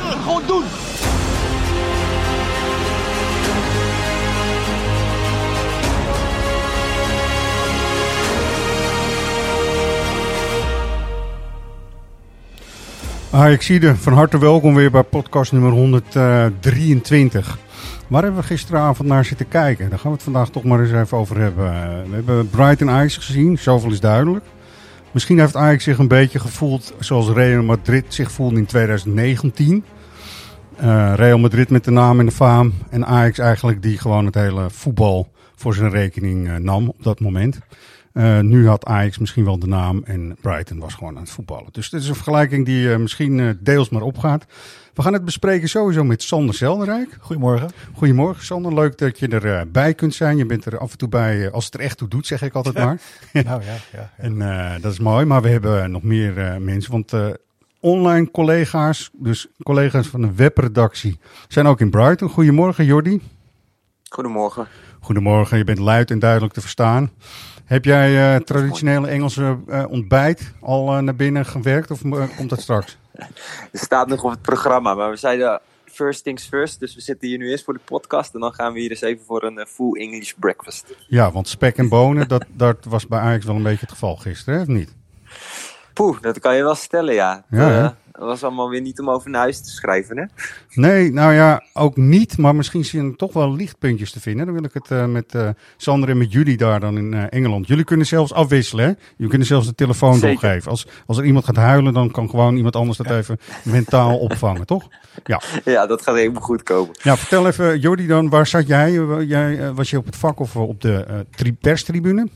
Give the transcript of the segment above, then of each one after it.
Gewoon doen. Ajaxide, van harte welkom weer bij podcast nummer 123. Waar hebben we gisteravond naar zitten kijken? Daar gaan we het vandaag toch maar eens even over hebben. We hebben Brighton Ajax gezien, zoveel is duidelijk. Misschien heeft Ajax zich een beetje gevoeld zoals Real Madrid zich voelde in 2019. Eh, Real Madrid met de naam en de faam. En Ajax eigenlijk die gewoon het hele voetbal voor zijn rekening eh, nam op dat moment. Uh, nu had Ajax misschien wel de naam en Brighton was gewoon aan het voetballen. Dus dit is een vergelijking die uh, misschien uh, deels maar opgaat. We gaan het bespreken sowieso met Sander Zelderijk. Goedemorgen. Goedemorgen Sander, leuk dat je erbij kunt zijn. Je bent er af en toe bij als het er echt toe doet, zeg ik altijd maar. nou ja, ja, ja. En dat is mooi, maar we hebben nog meer mensen. Want online collega's, dus collega's van de webredactie, zijn ook in Brighton. Goedemorgen Jordi. Goedemorgen. Goedemorgen, je bent luid en duidelijk te verstaan. Heb jij uh, traditionele Engelse uh, ontbijt al uh, naar binnen gewerkt of komt dat straks? Het staat nog op het programma, maar we zeiden first things first. Dus we zitten hier nu eerst voor de podcast en dan gaan we hier eens even voor een full English breakfast. Ja, want spek en bonen, dat, dat was bij Ajax wel een beetje het geval gisteren, of niet? Poeh, dat kan je wel stellen, ja. ja was allemaal weer niet om over naar huis te schrijven, hè? Nee, nou ja, ook niet. Maar misschien zijn er toch wel lichtpuntjes te vinden. Dan wil ik het uh, met uh, Sander en met jullie daar dan in uh, Engeland. Jullie kunnen zelfs afwisselen, hè? Jullie kunnen zelfs de telefoon doorgeven. Als, als er iemand gaat huilen, dan kan gewoon iemand anders dat even mentaal opvangen, toch? Ja. ja, dat gaat helemaal goed komen. Ja, vertel even, Jordi dan, waar zat jij? jij was je op het vak of op de perstribune?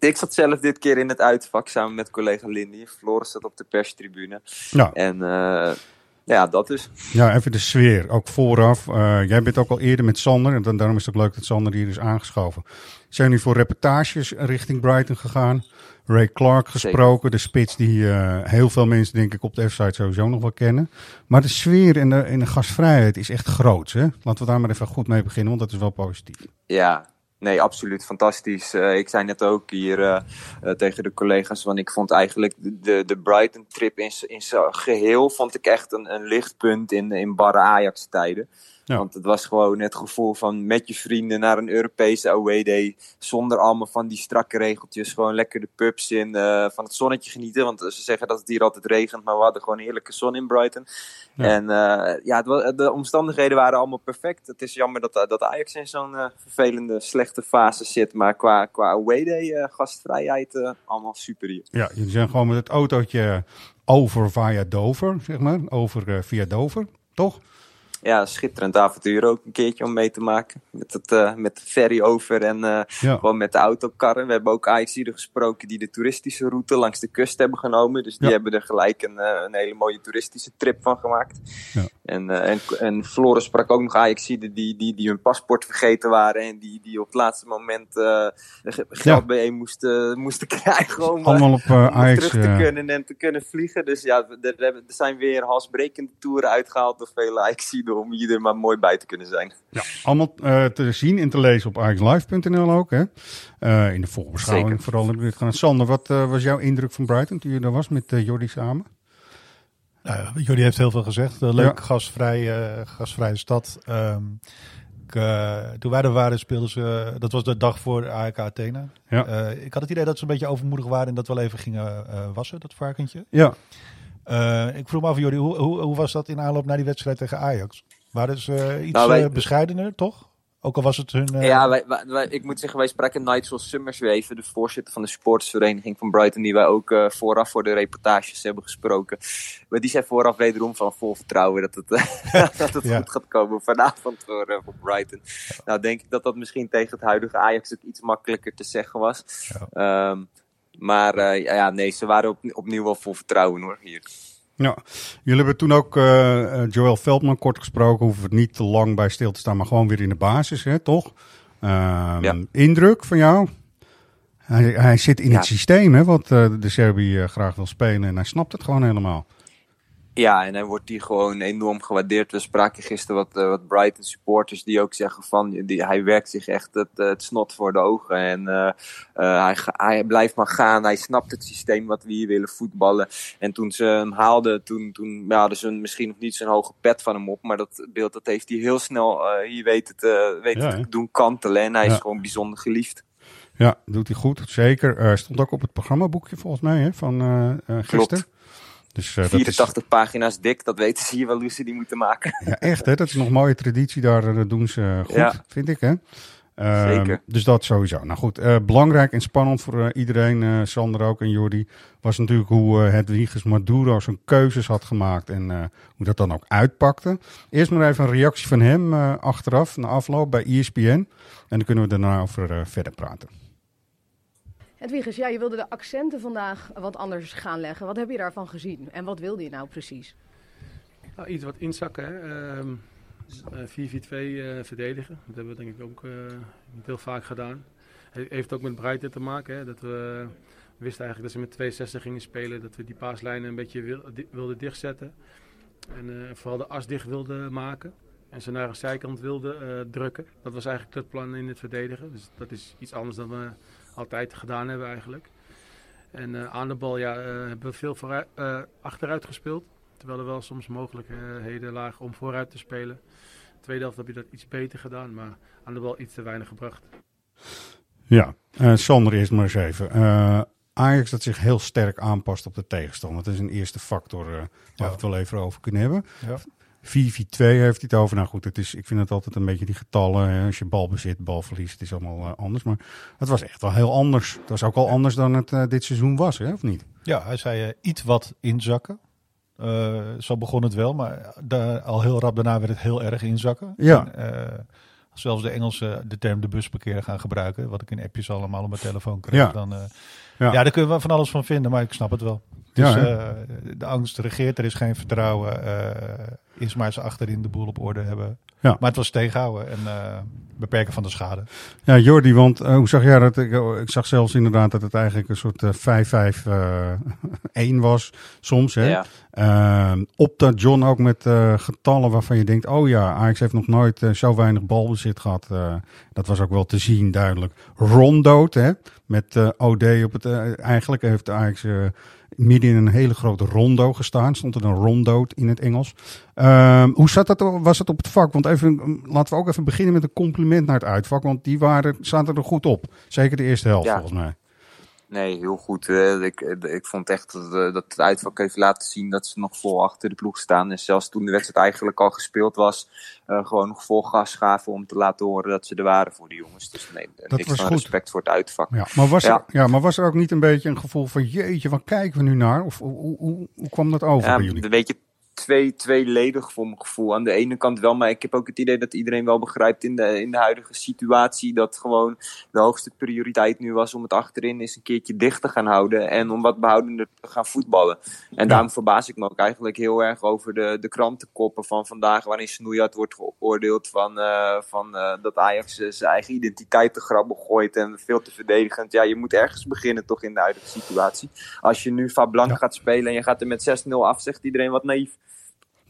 Ik zat zelf dit keer in het uitvak samen met collega Lindy. Floris zat op de perstribune. Ja. En uh, ja, dat dus. Ja, even de sfeer. Ook vooraf. Uh, jij bent ook al eerder met Sander. En dan, daarom is het ook leuk dat Sander hier is aangeschoven. Zijn nu voor reportages richting Brighton gegaan. Ray Clark gesproken. Zeker. De spits die uh, heel veel mensen denk ik op de F-site sowieso nog wel kennen. Maar de sfeer en de, en de gastvrijheid is echt groot. Hè? Laten we daar maar even goed mee beginnen, want dat is wel positief. Ja, Nee, absoluut fantastisch. Uh, ik zei net ook hier uh, uh, tegen de collega's, want ik vond eigenlijk de, de Brighton trip in, in zijn geheel vond ik echt een, een lichtpunt in, in barre Ajax tijden. Ja. Want het was gewoon het gevoel van met je vrienden naar een Europese away day. Zonder allemaal van die strakke regeltjes. Gewoon lekker de pubs in. Uh, van het zonnetje genieten. Want ze zeggen dat het hier altijd regent. Maar we hadden gewoon heerlijke zon in Brighton. Ja. En uh, ja, was, de omstandigheden waren allemaal perfect. Het is jammer dat, dat Ajax in zo'n uh, vervelende, slechte fase zit. Maar qua, qua away day, gastvrijheid, allemaal super hier. Ja, jullie zijn gewoon met het autootje over via Dover, zeg maar. Over via Dover, toch? Ja, schitterend avontuur ook een keertje om mee te maken. Met, het, uh, met de ferry over en uh, ja. gewoon met de autokarren. We hebben ook Ajaxiden gesproken die de toeristische route langs de kust hebben genomen. Dus die ja. hebben er gelijk een, uh, een hele mooie toeristische trip van gemaakt. Ja. En, en, en Floris sprak ook nog Ajaxiden die, die, die hun paspoort vergeten waren. En die, die op het laatste moment geld bijeen moesten, moesten krijgen om, Allemaal op, om Ajax, terug te kunnen en te kunnen vliegen. Dus ja, er, er zijn weer halsbrekende toeren uitgehaald door vele Ajaxiden om hier er maar mooi bij te kunnen zijn. Ja, allemaal uh, te zien en te lezen op ajaxlive.nl ook. Hè? Uh, in de voorbeschouwing Zeker. vooral we dit gedaan. Sander, wat uh, was jouw indruk van Brighton toen je daar was met Jordi samen? Nou, Jordi heeft heel veel gezegd. leuk, ja. gasvrij, gasvrije stad. Um, ik, toen wij er waren speelden ze, dat was de dag voor AEK Athene. Ja. ik had het idee dat ze een beetje overmoedig waren en dat wel even gingen wassen, dat varkentje. Ja. Uh, ik vroeg me af, Jordi, hoe, hoe, hoe, was dat in aanloop naar die wedstrijd tegen Ajax? Waren ze uh, iets nou, wij, uh, bescheidener, toch? Ook al was het hun... Ja, wij, wij, ik moet zeggen, wij spraken Nigel Summersweven, de voorzitter van de sportsvereniging van Brighton, die wij ook vooraf voor de reportages hebben gesproken. Maar die zei vooraf wederom van vol vertrouwen dat het, dat het Ja. goed gaat komen vanavond voor, voor Brighton. Nou denk ik dat dat misschien tegen het huidige Ajax ook iets makkelijker te zeggen was. Um, maar uh, ja, nee, ze waren op, opnieuw wel vol vertrouwen hoor, hier. Ja, jullie hebben toen ook uh, Joël Veldman kort gesproken. Hoeven we niet te lang bij stil te staan, maar gewoon weer in de basis, hè, toch? Ehm, Ja. Indruk van jou? Hij, hij zit in Ja. het systeem, hè, wat eh, de Serbië eh, graag wil spelen. En hij snapt het gewoon helemaal. Ja, en hij wordt hier gewoon enorm gewaardeerd. We spraken gisteren wat, eh, wat Brighton supporters die ook zeggen van die, hij werkt zich echt het, eh, het snot voor de ogen. En eh, hij, hij blijft maar gaan. Hij snapt het systeem wat we hier willen voetballen. En toen ze hem haalden, toen, toen ja, hadden ze misschien nog niet zo'n hoge pet van hem op. Maar dat beeld dat heeft hij heel snel hier weet het, eh, weet Ja, te doen kantelen. En hij Ja. is gewoon bijzonder geliefd. Ja, doet hij goed, zeker. Stond ook op het programmaboekje volgens mij hè, van gisteren. Dus, eh, dat is, 84 pagina's dik, dat weten ze hier wel hoe ze die moeten maken. ja, echt, hè, dat is nog een mooie traditie. Daar eh, dat doen ze goed, Ja. vind ik. Hè? Ehm, Zeker. Dus dat sowieso. Nou goed, eh, belangrijk en spannend voor eh, iedereen, eh, Sander ook en Jordi, was natuurlijk hoe eh Hedwiges Maduro zijn keuzes had gemaakt en eh, hoe dat dan ook uitpakte. Eerst maar even een reactie van hem eh, achteraf, na afloop bij ESPN. En dan kunnen we daarna over eh, verder praten. Hedwiges, ja, je wilde de accenten vandaag wat anders gaan leggen. Wat heb je daarvan gezien en wat wilde je nou precies? Nou, iets wat inzakken. Hè. Ehm, dus, eh, 4-4-2 eh, verdedigen. Dat hebben we denk ik ook eh, heel vaak gedaan. Het heeft ook met breedte te maken. Hè. Dat we, wisten eigenlijk dat ze met 62 gingen spelen. Dat we die paaslijnen een beetje wilden dichtzetten. En vooral de as dicht wilden maken. En ze naar een zijkant wilden drukken. Dat was eigenlijk het plan in het verdedigen. Dus dat is iets anders dan we altijd gedaan hebben eigenlijk. En eh, aan de bal ja, eh, hebben we veel vooruit, eh, achteruit gespeeld. Terwijl er wel soms mogelijkheden lagen om vooruit te spelen. Tweede helft heb je dat iets beter gedaan, maar aan de bal iets te weinig gebracht. Ja, eh, Sander eerst maar eens even. Eh, Ajax dat zich heel sterk aanpast op de tegenstander. Dat is een eerste factor eh, waar we het wel even over kunnen hebben. Ja. 4-4-2 heeft hij het over. Nou goed, het is, ik vind het altijd een beetje die getallen. Hè. Als je bal bezit, bal verliest, het is allemaal eh, anders. Maar het was echt wel heel anders. Het was ook al anders dan het eh, dit seizoen was, hè, of niet? Ja, hij zei eh, iets wat inzakken. Zo begon het wel, maar al heel rap daarna werd het heel erg inzakken. Ja. En, zelfs de Engelsen de term de busparkeer gaan gebruiken, wat ik in appjes allemaal op mijn telefoon kreeg, Ja. dan... Ja. ja. daar kunnen we van alles van vinden, maar ik snap het wel. Ja, Dus hè? eh, de angst regeert, er is geen vertrouwen. eh is maar ze achterin de boel op orde hebben. Ja. Maar het was tegenhouden en eh, beperken van de schade. Ja, Jordi, want eh, hoe zag jij dat? Ik, oh, ik zag zelfs inderdaad dat het eigenlijk een soort eh, 5-5-1 was soms. Hè? Ja. Ehm, op dat John ook met eh, getallen waarvan je denkt: oh ja, Ajax heeft nog nooit zo weinig balbezit gehad. Eh, dat was ook wel te zien, duidelijk. Rondood, hè? Met eh, OD op het. eigenlijk heeft Ajax midden in een hele grote rondo gestaan. Stond er een rondoot in het Engels. Ehm, hoe zat dat, was het op het vak? Want even, mm, laten we ook even beginnen met een compliment naar het uitvak. Want die waren, zaten er goed op. Zeker de eerste helft, Ja. volgens mij. Nee, heel goed. eh, ik, ik vond echt dat, eh, dat het uitvak heeft laten zien dat ze nog vol achter de ploeg staan. En zelfs toen de wedstrijd eigenlijk al gespeeld was, eh, gewoon nog vol gas gaven om te laten horen dat ze er waren voor de jongens. Dus nee, niks was van goed. respect voor het uitvak. Ja, maar, was Ja. Er, ja, maar was er ook niet een beetje een gevoel van: jeetje, waar kijken we nu naar? Of hoe, hoe, hoe, kwam dat over Ja, bij jullie? een beetje twee, tweeledig voor mijn gevoel. Aan de ene kant wel, maar ik heb ook het idee dat iedereen wel begrijpt in de, in de huidige situatie dat gewoon de hoogste prioriteit nu was om het achterin eens een keertje dicht te gaan houden en om wat behoudender te gaan voetballen. En daarom verbaas ik me ook eigenlijk heel erg over de, de krantenkoppen van vandaag, waarin Snoeijert wordt geoordeeld van, eh, van eh, dat Ajax zijn eigen identiteit te grabbel gooit en veel te verdedigend. Ja, je moet ergens beginnen toch in de huidige situatie. Als je nu Fablanc Ja. gaat spelen en je gaat er met 6-0 af, zegt iedereen wat naïef.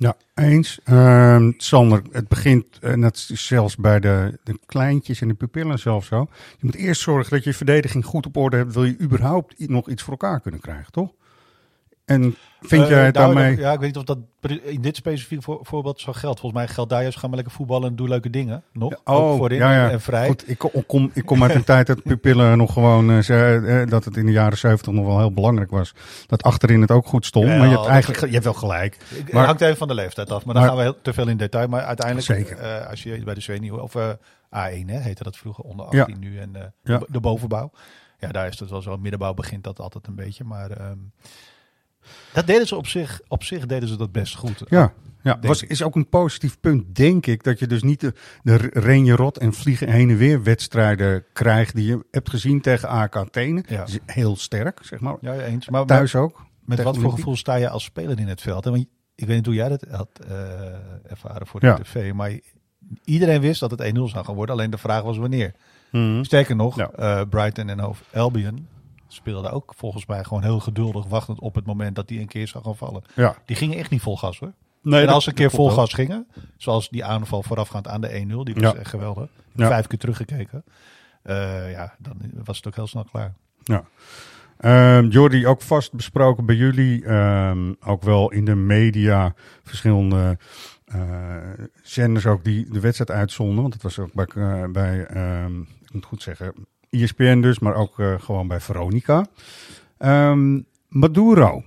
Ja, eens. Ehm, Sander, het begint, en dat is zelfs bij de, de kleintjes en de pupillen zelfs zo. Je moet eerst zorgen dat je verdediging goed op orde hebt. Wil je überhaupt nog iets voor elkaar kunnen krijgen, toch? En vind Eh, jij het daarmee... Ja, ik weet niet of dat in dit specifieke voor- voorbeeld zo geldt. Volgens mij geldt daar juist, ga maar lekker voetballen en doe leuke dingen. Nog, ook voorin ja, ja. en vrij. Goed, ik, kom- ik kom, uit een tijd dat pupillen nog gewoon, eh, dat het in de jaren zeventig nog wel heel belangrijk was. Dat achterin het ook goed stond. Ja, maar je hebt eigenlijk, ge- je hebt wel gelijk. Het hangt even van de leeftijd af, maar dan gaan we heel, te veel in detail. Maar uiteindelijk, Zeker. als je bij de senioren, of eh, A1 hè, heette dat vroeger, onder Ja. 18 nu, en Ja. de, de bovenbouw. Ja, daar is het wel zo. Middenbouw begint dat altijd een beetje, maar ehm, dat deden ze op zich, op zich deden ze dat best goed. Ja, ja was, is ook een positief punt, denk ik. Dat je dus niet de, de ren je rot en vliegen heen en weer wedstrijden krijgt. Die je hebt gezien tegen AK Athene. Ja. Is heel sterk, zeg maar. Ja, eens. Maar, maar Thuis ook. met wat voor gevoel sta je als speler in het veld? hè? Want ik weet niet hoe jij dat had eh, ervaren voor de Ja. tv, maar iedereen wist dat het 1-0 zou gaan worden. Alleen de vraag was wanneer. Mhm. Sterker nog, Ja. eh, Brighton en Hove Albion speelden ook volgens mij gewoon heel geduldig wachtend op het moment dat die een keer zou gaan vallen. Ja. Die gingen echt niet vol gas hoor. Nee, en als ze een keer vol gas gingen, zoals die aanval voorafgaand aan de 1-0, die was Ja. echt geweldig. Ja. Vijf keer teruggekeken. Eh, ja, dan was het ook heel snel klaar. Ja. Ehm Jordi, ook vast besproken bij jullie, ehm, ook wel in de media, verschillende eh, zenders ook die de wedstrijd uitzonden. Want het was ook bij, eh, bij ehm, ik moet goed zeggen, ESPN dus, maar ook eh, gewoon bij Veronica. Ehm, Maduro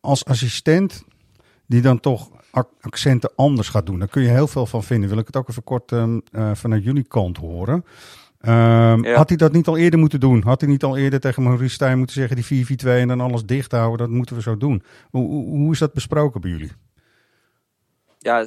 als assistent, die dan toch ac- accenten anders gaat doen. Daar kun je heel veel van vinden. Wil ik het ook even kort ehm, eh, vanuit jullie kant horen. Ehm, Ja. Had hij dat niet al eerder moeten doen? Had hij niet al eerder tegen Maurice Stijn moeten zeggen die 4-4-2 en dan alles dicht houden? Dat moeten we zo doen. Hoe, hoe is dat besproken bij jullie? Ja,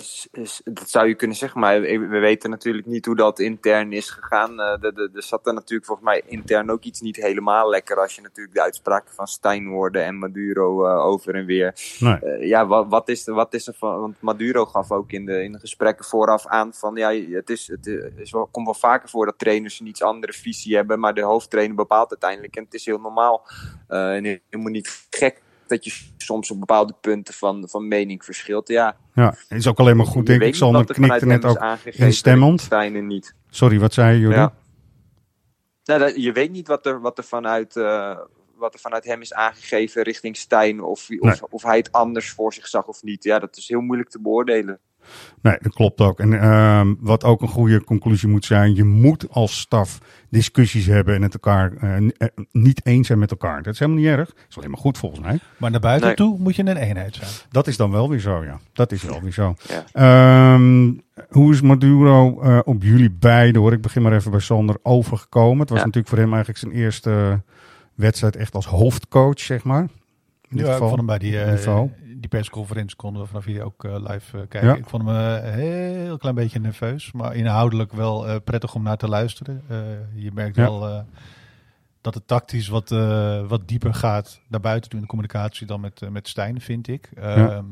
dat zou je kunnen zeggen, maar we we weten natuurlijk niet hoe dat intern is gegaan. Eh, de- de- Er zat er natuurlijk volgens mij intern ook iets niet helemaal lekker als je natuurlijk de uitspraken van Stijn hoorde en Maduro eh, over en weer. Nee. Eh, ja, wat, wat, is er, wat is er van. Want Maduro gaf ook in de, in de gesprekken vooraf aan van. Ja, het, is, het is wel, komt wel vaker voor dat trainers een iets andere visie hebben. Maar de hoofdtrainer bepaalt uiteindelijk. En het is heel normaal. en helemaal niet gek dat je soms op bepaalde punten van, van mening verschilt. Ja, Ja, het is ook alleen maar goed, denk ik. Sander er knikte net ook instemmend. Stijn en niet. Sorry, wat zei Jordi? Ja. Nou, dat- je weet niet wat er, wat er vanuit. eh, wat er vanuit hem is aangegeven richting Stijn. Of, of, Nee. of hij het anders voor zich zag of niet. Ja, dat is heel moeilijk te beoordelen. Nee, dat klopt ook. En ehm, wat ook een goede conclusie moet zijn, je moet als staf discussies hebben en het elkaar eh, eh, niet eens zijn met elkaar. Dat is helemaal niet erg. Dat is alleen maar goed volgens mij. Maar naar buiten Nee. toe moet je een eenheid zijn. Dat is dan wel weer zo, ja. Dat is wel weer zo. Ja. Ehm, hoe is Maduro eh, op jullie beiden, hoor? Ik begin maar even bij Sander, overgekomen. Het was Ja. natuurlijk voor hem eigenlijk zijn eerste wedstrijd echt als hoofdcoach, zeg maar. In dit Ja, ik geval. vond hem bij die, eh, niveau. Die persconferentie konden we vanaf hier ook eh, live eh, kijken. Ja. Ik vond hem eh, heel klein beetje nerveus, maar inhoudelijk wel prettig om naar te luisteren. Je merkt Ja. wel dat het tactisch wat, wat dieper gaat naar buiten toe in de communicatie dan met, met Stijn, vind ik. Ehm,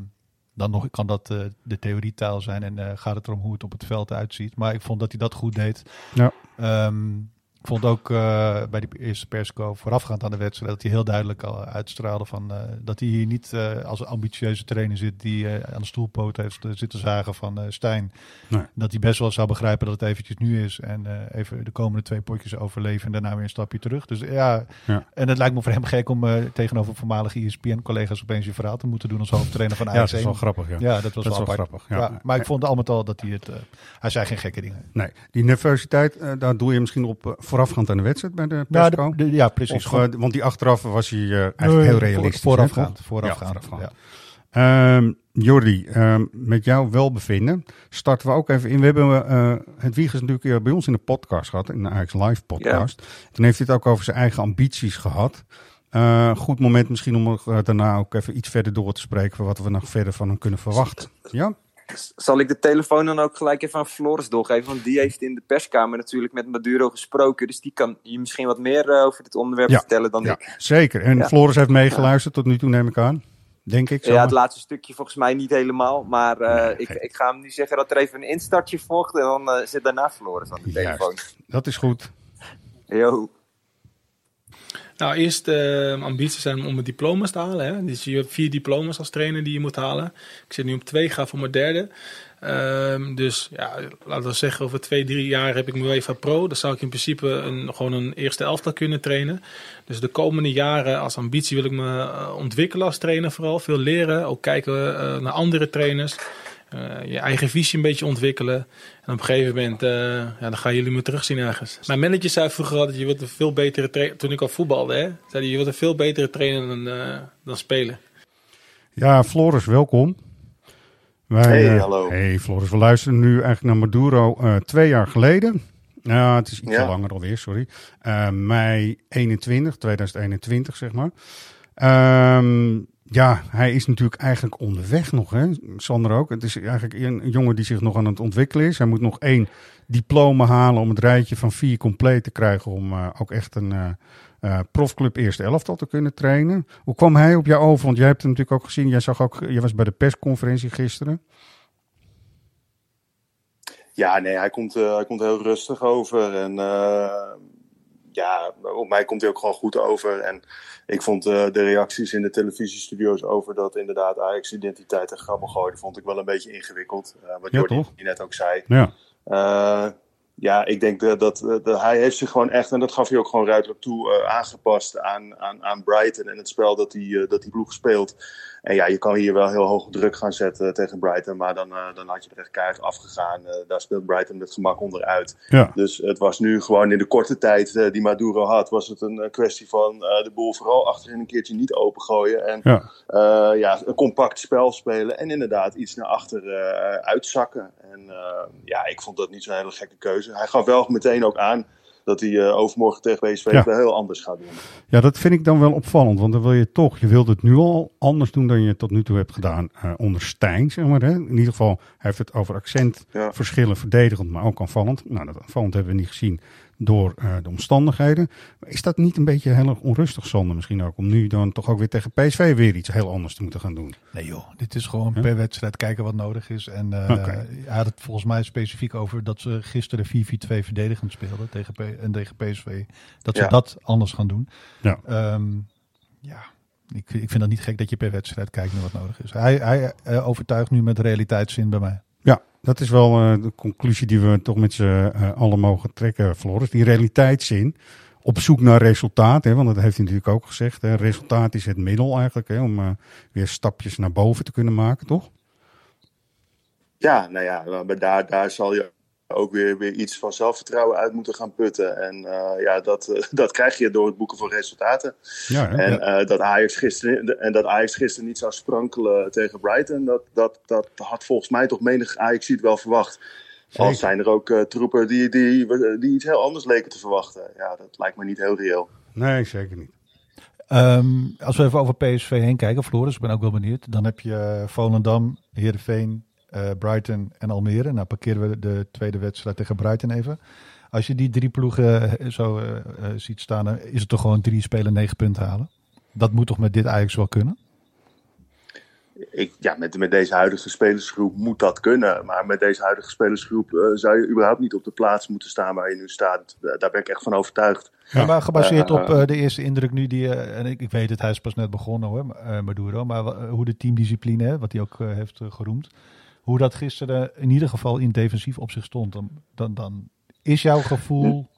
Dan nog kan dat de theorietaal zijn en gaat het erom hoe het op het veld uitziet. Maar ik vond dat hij dat goed deed. Ja. Ehm, ik vond ook eh, bij die eerste persco voorafgaand aan de wedstrijd dat hij heel duidelijk al uitstraalde van eh, dat hij hier niet eh, als een ambitieuze trainer zit die aan de stoelpoot heeft zitten zagen van Stijn. Nee. Dat hij best wel zou begrijpen dat het eventjes nu is en even de komende twee potjes overleven en daarna weer een stapje terug. Dus ja, Ja. en het lijkt me voor hem gek om tegenover voormalige ESPN-collega's opeens je verhaal te moeten doen als hoofdtrainer van Ja, Ajax dat is wel grappig, ja. Ja, dat was Dat wel grappig, ja. Ja. maar ik vond al met al dat hij het... hij zei geen gekke dingen. Nee, die nervositeit, daar doe je misschien op voorafgaand aan de wedstrijd bij de Nou, persco. de- de- ja, precies. Of, eh, want die achteraf was hij eh, eigenlijk Nee, heel realistisch. voorafgaand, hè, voorafgaand, Ja, voorafgaand. ja. Ehm, Jordi, ehm, met jouw welbevinden starten we ook even in. We hebben eh het Wiegers natuurlijk bij ons in de podcast gehad, in de Ajax Live podcast. Toen heeft hij het ook over zijn eigen ambities gehad. Eh, goed moment misschien om daarna ook even iets verder door te spreken... wat we nog verder van hem kunnen verwachten. Ja? Zal ik de telefoon dan ook gelijk even aan Floris doorgeven? Want die heeft in de perskamer natuurlijk met Maduro gesproken. Dus die kan je misschien wat meer eh, over dit onderwerp Ja, vertellen dan ja, ik. zeker. En Ja. Floris heeft meegeluisterd tot nu toe, neem ik aan. Denk ik. Ja, zomaar. het laatste stukje volgens mij niet helemaal. Maar eh, ik, ik ga hem nu zeggen dat er even een instartje volgt. En dan eh, zit daarna Floris aan de Juist. telefoon. Dat is goed. Yo. Nou, eerst eh ambities zijn om mijn diploma's te halen. Hè? Dus je hebt vier diploma's als trainer die je moet halen. Ik zit nu op twee, ga voor mijn derde. Ehm, dus ja, laten we zeggen, over twee, drie jaar heb ik mijn UEFA Pro. Dan zou ik in principe een, gewoon een eerste elftal kunnen trainen. Dus de komende jaren als ambitie wil ik me eh, ontwikkelen als trainer vooral. Veel leren, ook kijken eh, naar andere trainers. Eh, je eigen visie een beetje ontwikkelen. En op een gegeven moment, eh, ja, dan gaan jullie me terugzien ergens. Mijn manager zei vroeger altijd, je wordt een veel betere trainer. Toen ik al voetbalde, hè, zei hij, je wordt een veel betere trainer dan, eh, dan spelen. Ja, Floris, welkom. Wij, Hey, hallo. Hey, Floris. We luisteren nu eigenlijk naar Maduro eh, twee jaar geleden. Ja, het is iets Ja. langer alweer, sorry. Eh, mei 21, 2021, zeg maar. Ehm, ja, hij is natuurlijk eigenlijk onderweg nog, hè? Sander ook. Het is eigenlijk een, jongen die zich nog aan het ontwikkelen is. Hij moet nog één diploma halen om het rijtje van vier compleet te krijgen... om eh, ook echt een eh, eh, profclub eerste elftal te kunnen trainen. Hoe kwam hij op jou over? Want jij hebt hem natuurlijk ook gezien. Jij, zag ook, jij was bij de persconferentie gisteren. Ja, nee, hij komt, hij komt heel rustig over. En ja, op mij komt hij ook gewoon goed over. En ik vond uh, de reacties in de televisiestudio's over dat inderdaad Ajax-identiteit en grabbel gooide, vond ik wel een beetje ingewikkeld. wat Ja, Jordi net ook zei. Ja. Ja, ik denk dat, dat, dat hij heeft zich gewoon echt, en dat gaf hij ook gewoon ruidelijk toe, eh, aangepast aan, aan, aan Brighton en het spel dat die, eh, dat die ploeg speelt. En ja, je kan hier wel heel hoog druk gaan zetten tegen Brighton, maar dan, eh, dan had je er echt keihard afgegaan. Daar speelt Brighton met gemak onderuit. Ja. Dus het was nu gewoon in de korte tijd die Maduro had, was het een kwestie van de boel vooral achterin een keertje niet opengooien. En Ja. ja, een compact spel spelen en inderdaad iets naar achter uitzakken. En eh, ja, ik vond dat niet zo'n hele gekke keuze. Hij gaf wel meteen ook aan dat hij eh, overmorgen tegen PSV Ja. wel heel anders gaat doen. Ja, dat vind ik dan wel opvallend. Want dan wil je toch, je wilt het nu al anders doen dan je het tot nu toe hebt gedaan eh, onder Stijn, zeg maar. Hè? In ieder geval, hij heeft het over accentverschillen verdedigend, maar ook aanvallend. Nou, dat aanvallend hebben we niet gezien door eh, de omstandigheden. Maar is dat niet een beetje heel erg onrustig, Sander, misschien ook? Om nu dan toch ook weer tegen PSV weer iets heel anders te moeten gaan doen. Nee joh, dit is gewoon per wedstrijd kijken wat nodig is. En eh, Oké. hij had het volgens mij specifiek over dat ze gisteren 4-4-2 verdedigend speelden tegen, P en tegen PSV. Dat ze Ja. dat anders gaan doen. Ja. Ehm, ja, ik, ik vind dat niet gek dat je per wedstrijd kijkt naar wat nodig is. Hij, hij eh, overtuigt nu met realiteitszin bij mij. Ja, dat is wel eh, de conclusie die we toch met z'n eh, allen mogen trekken, Floris. Die realiteitszin. Op zoek naar resultaat, hè, want dat heeft hij natuurlijk ook gezegd. Hè. Resultaat is het middel eigenlijk, hè, om eh, weer stapjes naar boven te kunnen maken, toch? Ja, nou ja, maar daar, daar zal je ook weer, weer iets van zelfvertrouwen uit moeten gaan putten. En eh, ja, dat, eh, dat krijg je door het boeken van resultaten. Ja, hè? En eh, dat Ajax gisteren, en dat Ajax gisteren niet zou sprankelen tegen Brighton, dat, dat, dat had volgens mij toch menig Ajax ziet wel verwacht. Zeker. Al zijn er ook eh, troepen die, die, die iets heel anders leken te verwachten. Ja, dat lijkt me niet heel reëel. Nee, zeker niet. Ehm, als we even over PSV heen kijken, Floris, ik ben ook wel benieuwd. Dan heb je Volendam, Heerenveen, Brighton en Almere. Nou parkeren we de tweede wedstrijd tegen Brighton even. Als je die drie ploegen eh, zo eh, eh, ziet staan, is het toch gewoon drie spelen negen punten halen? Dat moet toch met dit Ajax wel kunnen? Ik, ja, met, met deze huidige spelersgroep moet dat kunnen. Maar met deze huidige spelersgroep eh, zou je überhaupt niet op de plaats moeten staan waar je nu staat. Daar daar ben ik echt van overtuigd. Ja, maar gebaseerd Eh, op eh, de eerste indruk nu die, eh, en ik, ik weet het, hij is pas net begonnen hoor, eh, Maduro, maar hoe de teamdiscipline, hè, wat hij ook eh, heeft eh, geroemd, hoe dat gisteren in ieder geval in defensief op zich stond, dan, dan, dan is jouw gevoel...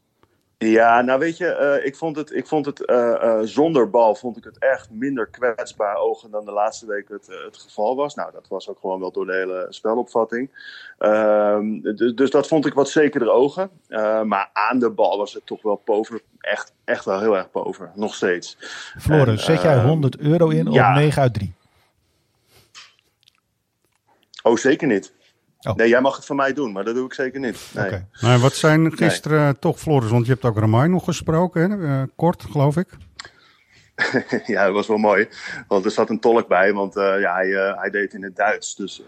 Ja, nou weet je, eh, ik vond het, ik vond het eh, eh, zonder bal vond ik het echt minder kwetsbaar ogen dan de laatste week het, het geval was. Nou, dat was ook gewoon wel door de hele spelopvatting. Ehm, dus, dus dat vond ik wat zekerder ogen. Maar aan de bal was het toch wel pover. Echt, echt wel heel erg pover, nog steeds. Floris, zet jij ehm, 100 euro in of ja. 9 uit 3? Oh, zeker niet. Oh. Nee, jij mag het van mij doen, maar dat doe ik zeker niet. Nee. Oké. Maar wat zijn gisteren toch, Floris, want je hebt ook Ramai nog gesproken, hè? eh, kort geloof ik. ja, dat was wel mooi. Want er zat een tolk bij, want eh, ja, hij, eh, hij deed in het Duits. Dus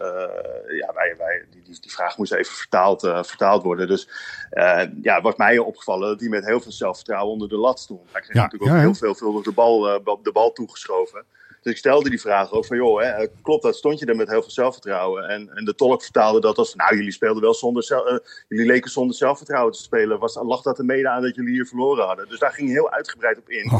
ja, wij, wij, die, die, vraag moest even vertaald, vertaald worden. Dus ja, wat mij opgevallen dat hij met heel veel zelfvertrouwen onder de lat stond. Hij kreeg Ja, natuurlijk ook ja, heel veel, veel de, bal, bal- de bal toegeschoven. Dus ik stelde die vraag ook van, joh, hè, klopt dat? Stond je er met heel veel zelfvertrouwen? En, en de tolk vertaalde dat als, nou, jullie speelden wel zonder, eh, jullie leken zonder zelfvertrouwen te spelen. Was, lag dat er mede aan dat jullie hier verloren hadden? Dus daar ging heel uitgebreid op in.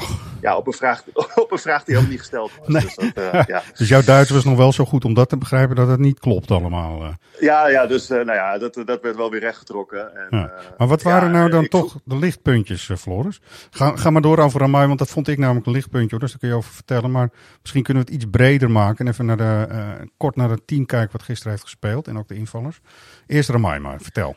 Ja, op een vraag, op een vraag die helemaal niet gesteld was. Nee. Dus, dat, eh, ja. Dus jouw Duits was nog wel zo goed om dat te begrijpen dat het niet klopt allemaal. eh. Ja, ja, dus nou ja, dat, dat werd wel weer rechtgetrokken. En, Ja. Maar wat waren ja, nou dan toch de lichtpuntjes, Floris? Ga, ga maar door over Ramai, want dat vond ik namelijk een lichtpuntje. Hoor, dus daar kun je over vertellen. Maar misschien kunnen we het iets breder maken. En even naar de, eh, kort naar het team kijken wat gisteren heeft gespeeld. En ook de invallers. Eerst Ramai vertel.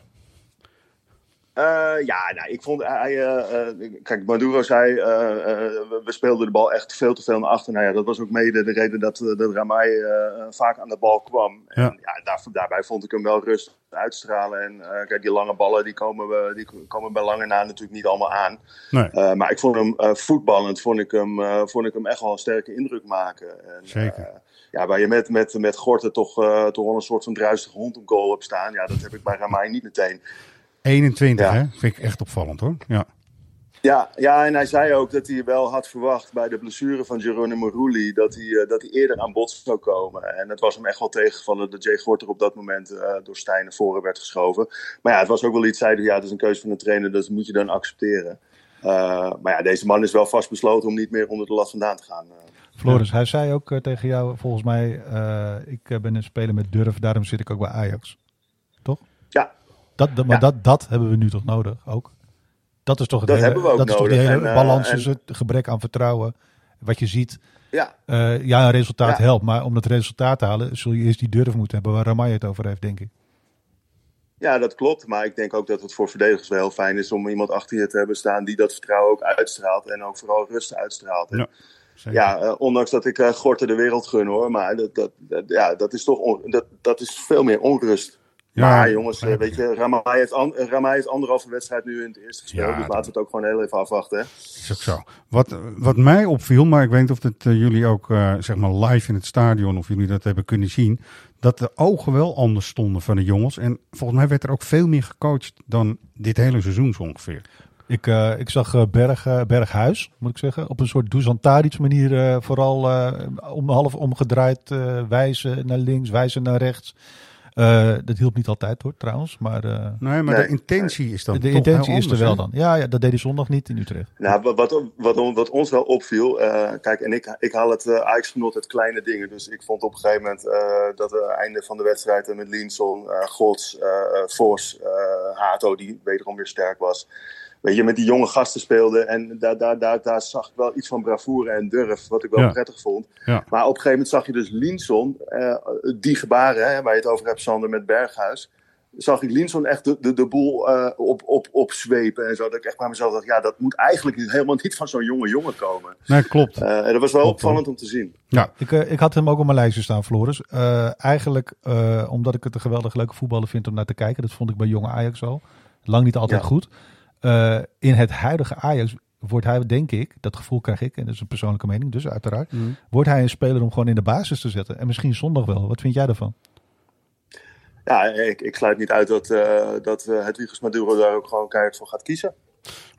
Eh, ja, nou, ik vond hij. eh, eh, kijk, Maduro zei. eh, eh, we, speelden de bal echt veel te veel naar achter. Nou ja, dat was ook mede de reden dat, eh, dat Ramai eh, vaak aan de bal kwam. Ja. En ja, daar, daarbij vond ik hem wel rustig uitstralen. En eh, kijk, die lange ballen die komen, we, die komen bij lange na natuurlijk niet allemaal aan. Nee, Eh, maar ik vond hem eh, voetballend vond ik hem, eh, vond ik hem echt wel een sterke indruk maken. En, Zeker. eh, ja, waar je met, met, met Gorten toch, eh, toch wel een soort van druistige hond op goal hebt staan. Ja, dat heb ik bij Ramai niet meteen. 21 Ja. hè? Vind ik echt opvallend hoor. Ja. Ja, ja, en hij zei ook dat hij wel had verwacht bij de blessure van Geronimo Rulli dat hij, eh, dat hij eerder aan bod zou komen. En het was hem echt wel tegengevallen dat Jay Gorter op dat moment uh, door Stijn naar voren werd geschoven. Maar ja, het was ook wel iets, zei ja, het is een keuze van de trainer, dat moet je dan accepteren. Uh, maar ja, deze man is wel vastbesloten om niet meer onder de last vandaan te gaan. Floris, hij zei ook tegen jou, volgens mij, ik ben een speler met durf, daarom zit ik ook bij Ajax. Dat, dat maar ja. Dat, dat hebben we nu toch nodig ook? Dat is toch, dat hele, hebben we ook dat nodig. is toch de hele en, balans en, tussen het gebrek aan vertrouwen. Wat je ziet. Ja, uh, ja een resultaat ja. helpt. Maar om dat resultaat te halen zul je eerst die durf moeten hebben waar Ramai het over heeft, denk ik. Ja, dat klopt. Maar ik denk ook dat het voor verdedigers wel heel fijn is om iemand achter je te hebben staan die dat vertrouwen ook uitstraalt. En ook vooral rust uitstraalt. Ja. Ja, uh, ondanks dat ik uh, Gorten de wereld gun hoor. Maar dat, dat, dat, ja, dat is toch on, dat, dat is veel meer onrust. Ja, maar jongens, uh, weet je, Ramai heeft, an, Ramai heeft anderhalve wedstrijd nu in het eerste gespeeld. Ja, dus laten we het ook gewoon heel even afwachten. Hè? Is ook zo. Wat, wat mij opviel, maar ik weet niet of het uh, jullie ook uh, zeg maar live in het stadion, of jullie dat hebben kunnen zien, dat de ogen wel anders stonden van de jongens. En volgens mij werd er ook veel meer gecoacht dan dit hele seizoen zo ongeveer. Ik, uh, ik zag Berg, uh, Berghuis, moet ik zeggen, op een soort Dusan Tadic manier vooral om half omgedraaid wijzen naar links, wijzen naar rechts. Uh, dat hielp niet altijd hoor, trouwens. Maar, uh, nee, maar nee, de intentie is dan. De, de intentie is er wel dan. Ja, ja, dat deed hij zondag niet in Utrecht. Nou, wat, wat, wat, wat ons wel opviel. Uh, kijk, en ik, ik haal het uh, Ajax-genot uit kleine dingen. Dus ik vond op een gegeven moment dat het einde van de wedstrijd met Linson, Gods, Vos, Hato, die wederom weer sterk was weet je, met die jonge gasten speelde. En daar, daar, daar, daar zag ik wel iets van bravoure en durf, wat ik wel ja. prettig vond. Ja. Maar op een gegeven moment zag je dus Linson, uh, die gebaren hè, waar je het over hebt, Sander, met Berghuis. Zag ik Linson echt de, de, de boel uh, op, op, opzwepen en zo. Dat ik echt bij mezelf dacht, ja, dat moet eigenlijk helemaal niet van zo'n jonge jongen komen. Nee, klopt. Uh, en dat was wel klopt, opvallend om te zien. Ja, ik, ik had hem ook op mijn lijstje staan, Floris. eigenlijk omdat ik het een geweldig leuke voetballer vind om naar te kijken. Dat vond ik bij jonge Ajax al. Lang niet altijd ja. goed. Uh, in het huidige Ajax wordt hij, denk ik, dat gevoel krijg ik, en dat is een persoonlijke mening, dus uiteraard, mm. wordt hij een speler om gewoon in de basis te zetten. En misschien zondag wel. Wat vind jij daarvan? Ja, ik, ik sluit niet uit dat, uh, dat uh, Maduro daar ook gewoon keihard voor gaat kiezen.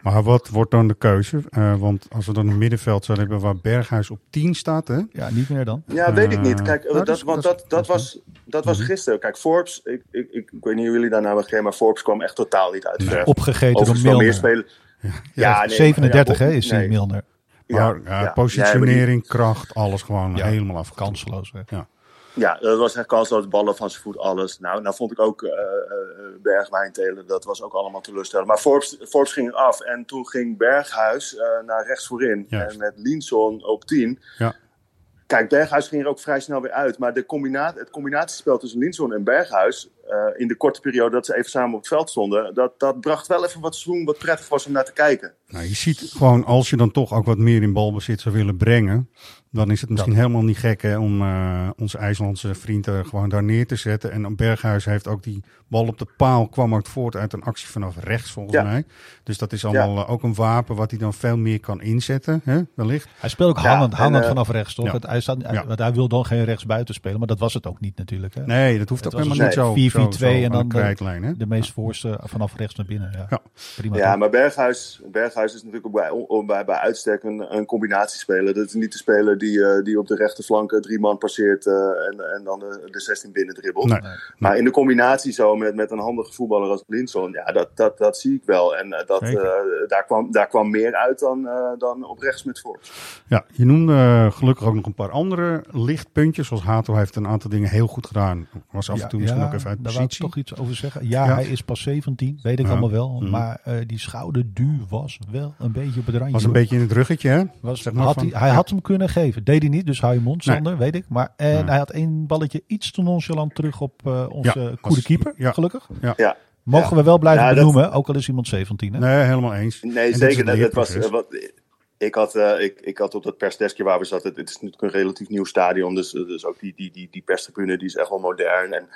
Maar wat wordt dan de keuze? Uh, want als we dan een middenveld zouden hebben waar Berghuis op 10 staat, hè? Ja, niet meer dan. Ja, weet ik niet. Kijk, nou, dat, want dat, dat, dat was, dat was gisteren. Kijk, Forbes, ik, ik, ik, ik weet niet hoe jullie daar nou gegeven, maar Forbes kwam echt totaal niet uit. Nee, opgegeten door Milner. Meer spelen. Ja, ja, nee, 37 ja, op, hè, is nee. Milner. Maar ja, ja, positionering, die, kracht, alles gewoon helemaal af. Kansloos. Hè. Ja. Ja, dat was echt kansloos. Ballen van zijn voet, alles. Nou, nou vond ik ook uh, Bergwijntelen, dat was ook allemaal teleurstellend. Maar Forbes, Forbes ging af en toen ging Berghuis uh, naar rechts voorin. Juist. En met Linson op 10. Ja. Kijk, Berghuis ging er ook vrij snel weer uit. Maar de combina het combinatiespel tussen Linson en Berghuis... Uh, in de korte periode dat ze even samen op het veld stonden... dat, dat bracht wel even wat zoen, wat prettig was om naar te kijken. Nou, je ziet gewoon, als je dan toch ook wat meer in balbezit zou willen brengen... dan is het misschien dat. helemaal niet gek hè, om uh, onze IJslandse vrienden gewoon daar neer te zetten. En Berghuis heeft ook die bal op de paal, kwam ook voort uit een actie vanaf rechts volgens ja. mij. Dus dat is allemaal ja. uh, ook een wapen wat hij dan veel meer kan inzetten, hè, wellicht. Hij speelt ook Ja, hangend, en, hangend eh, vanaf rechts, toch? ja. Het- Hij, staat, want hij wil dan geen rechtsbuiten spelen, maar dat was het ook niet natuurlijk. Hè? Nee, dat hoeft Het ook helemaal niet zo, soort 4-4-2 zo, zo en dan de meest voorste vanaf rechts naar binnen. Ja. Ja. Prima. Ja, toch? maar Berghuis, Berghuis is natuurlijk ook bij, om- bij, bij uitstek een, een combinatiespeler. Dat is niet de speler die, eh, die op de rechterflank drie man passeert eh, en, en dan de, de 16 binnen dribbelt. Nee. Maar in de combinatie zo met, met een handige voetballer als Linson, ja, dat, dat, dat zie ik wel. En eh, dat, eh, daar, kwam, daar kwam meer uit dan, eh, dan op rechts met Forbes. Ja, je noemde gelukkig ook nog een paar andere lichtpuntjes. Zoals Hato heeft een aantal dingen heel goed gedaan. Was af en toe misschien ook even uit daar wou ik positie. toch iets over zeggen. Ja, Ja. hij is pas 17, weet ik Ja. allemaal wel. Mhm. Maar eh, die schouderduw was wel een beetje op het randje. Was een hoor. beetje in het ruggetje, hè? Was, zeg maar had van- hij, hij ja. had hem kunnen geven. Deed hij niet, dus hou je mond, Nee. Sander, weet ik. Maar en Nee. hij had één balletje iets te nonchalant terug op eh, onze Ja, goede keeper, ja. gelukkig. Ja. Mogen Ja. we wel blijven Ja, dat- benoemen, ook al is iemand 17. Hè? Nee, helemaal eens. Nee, En zeker. Dat, dat was, eh, wat, ik, had, eh, ik, ik had op dat persdeskje waar we zaten, het is natuurlijk een relatief nieuw stadion, dus, dus ook die, die, die, die perstribune die is echt wel modern. En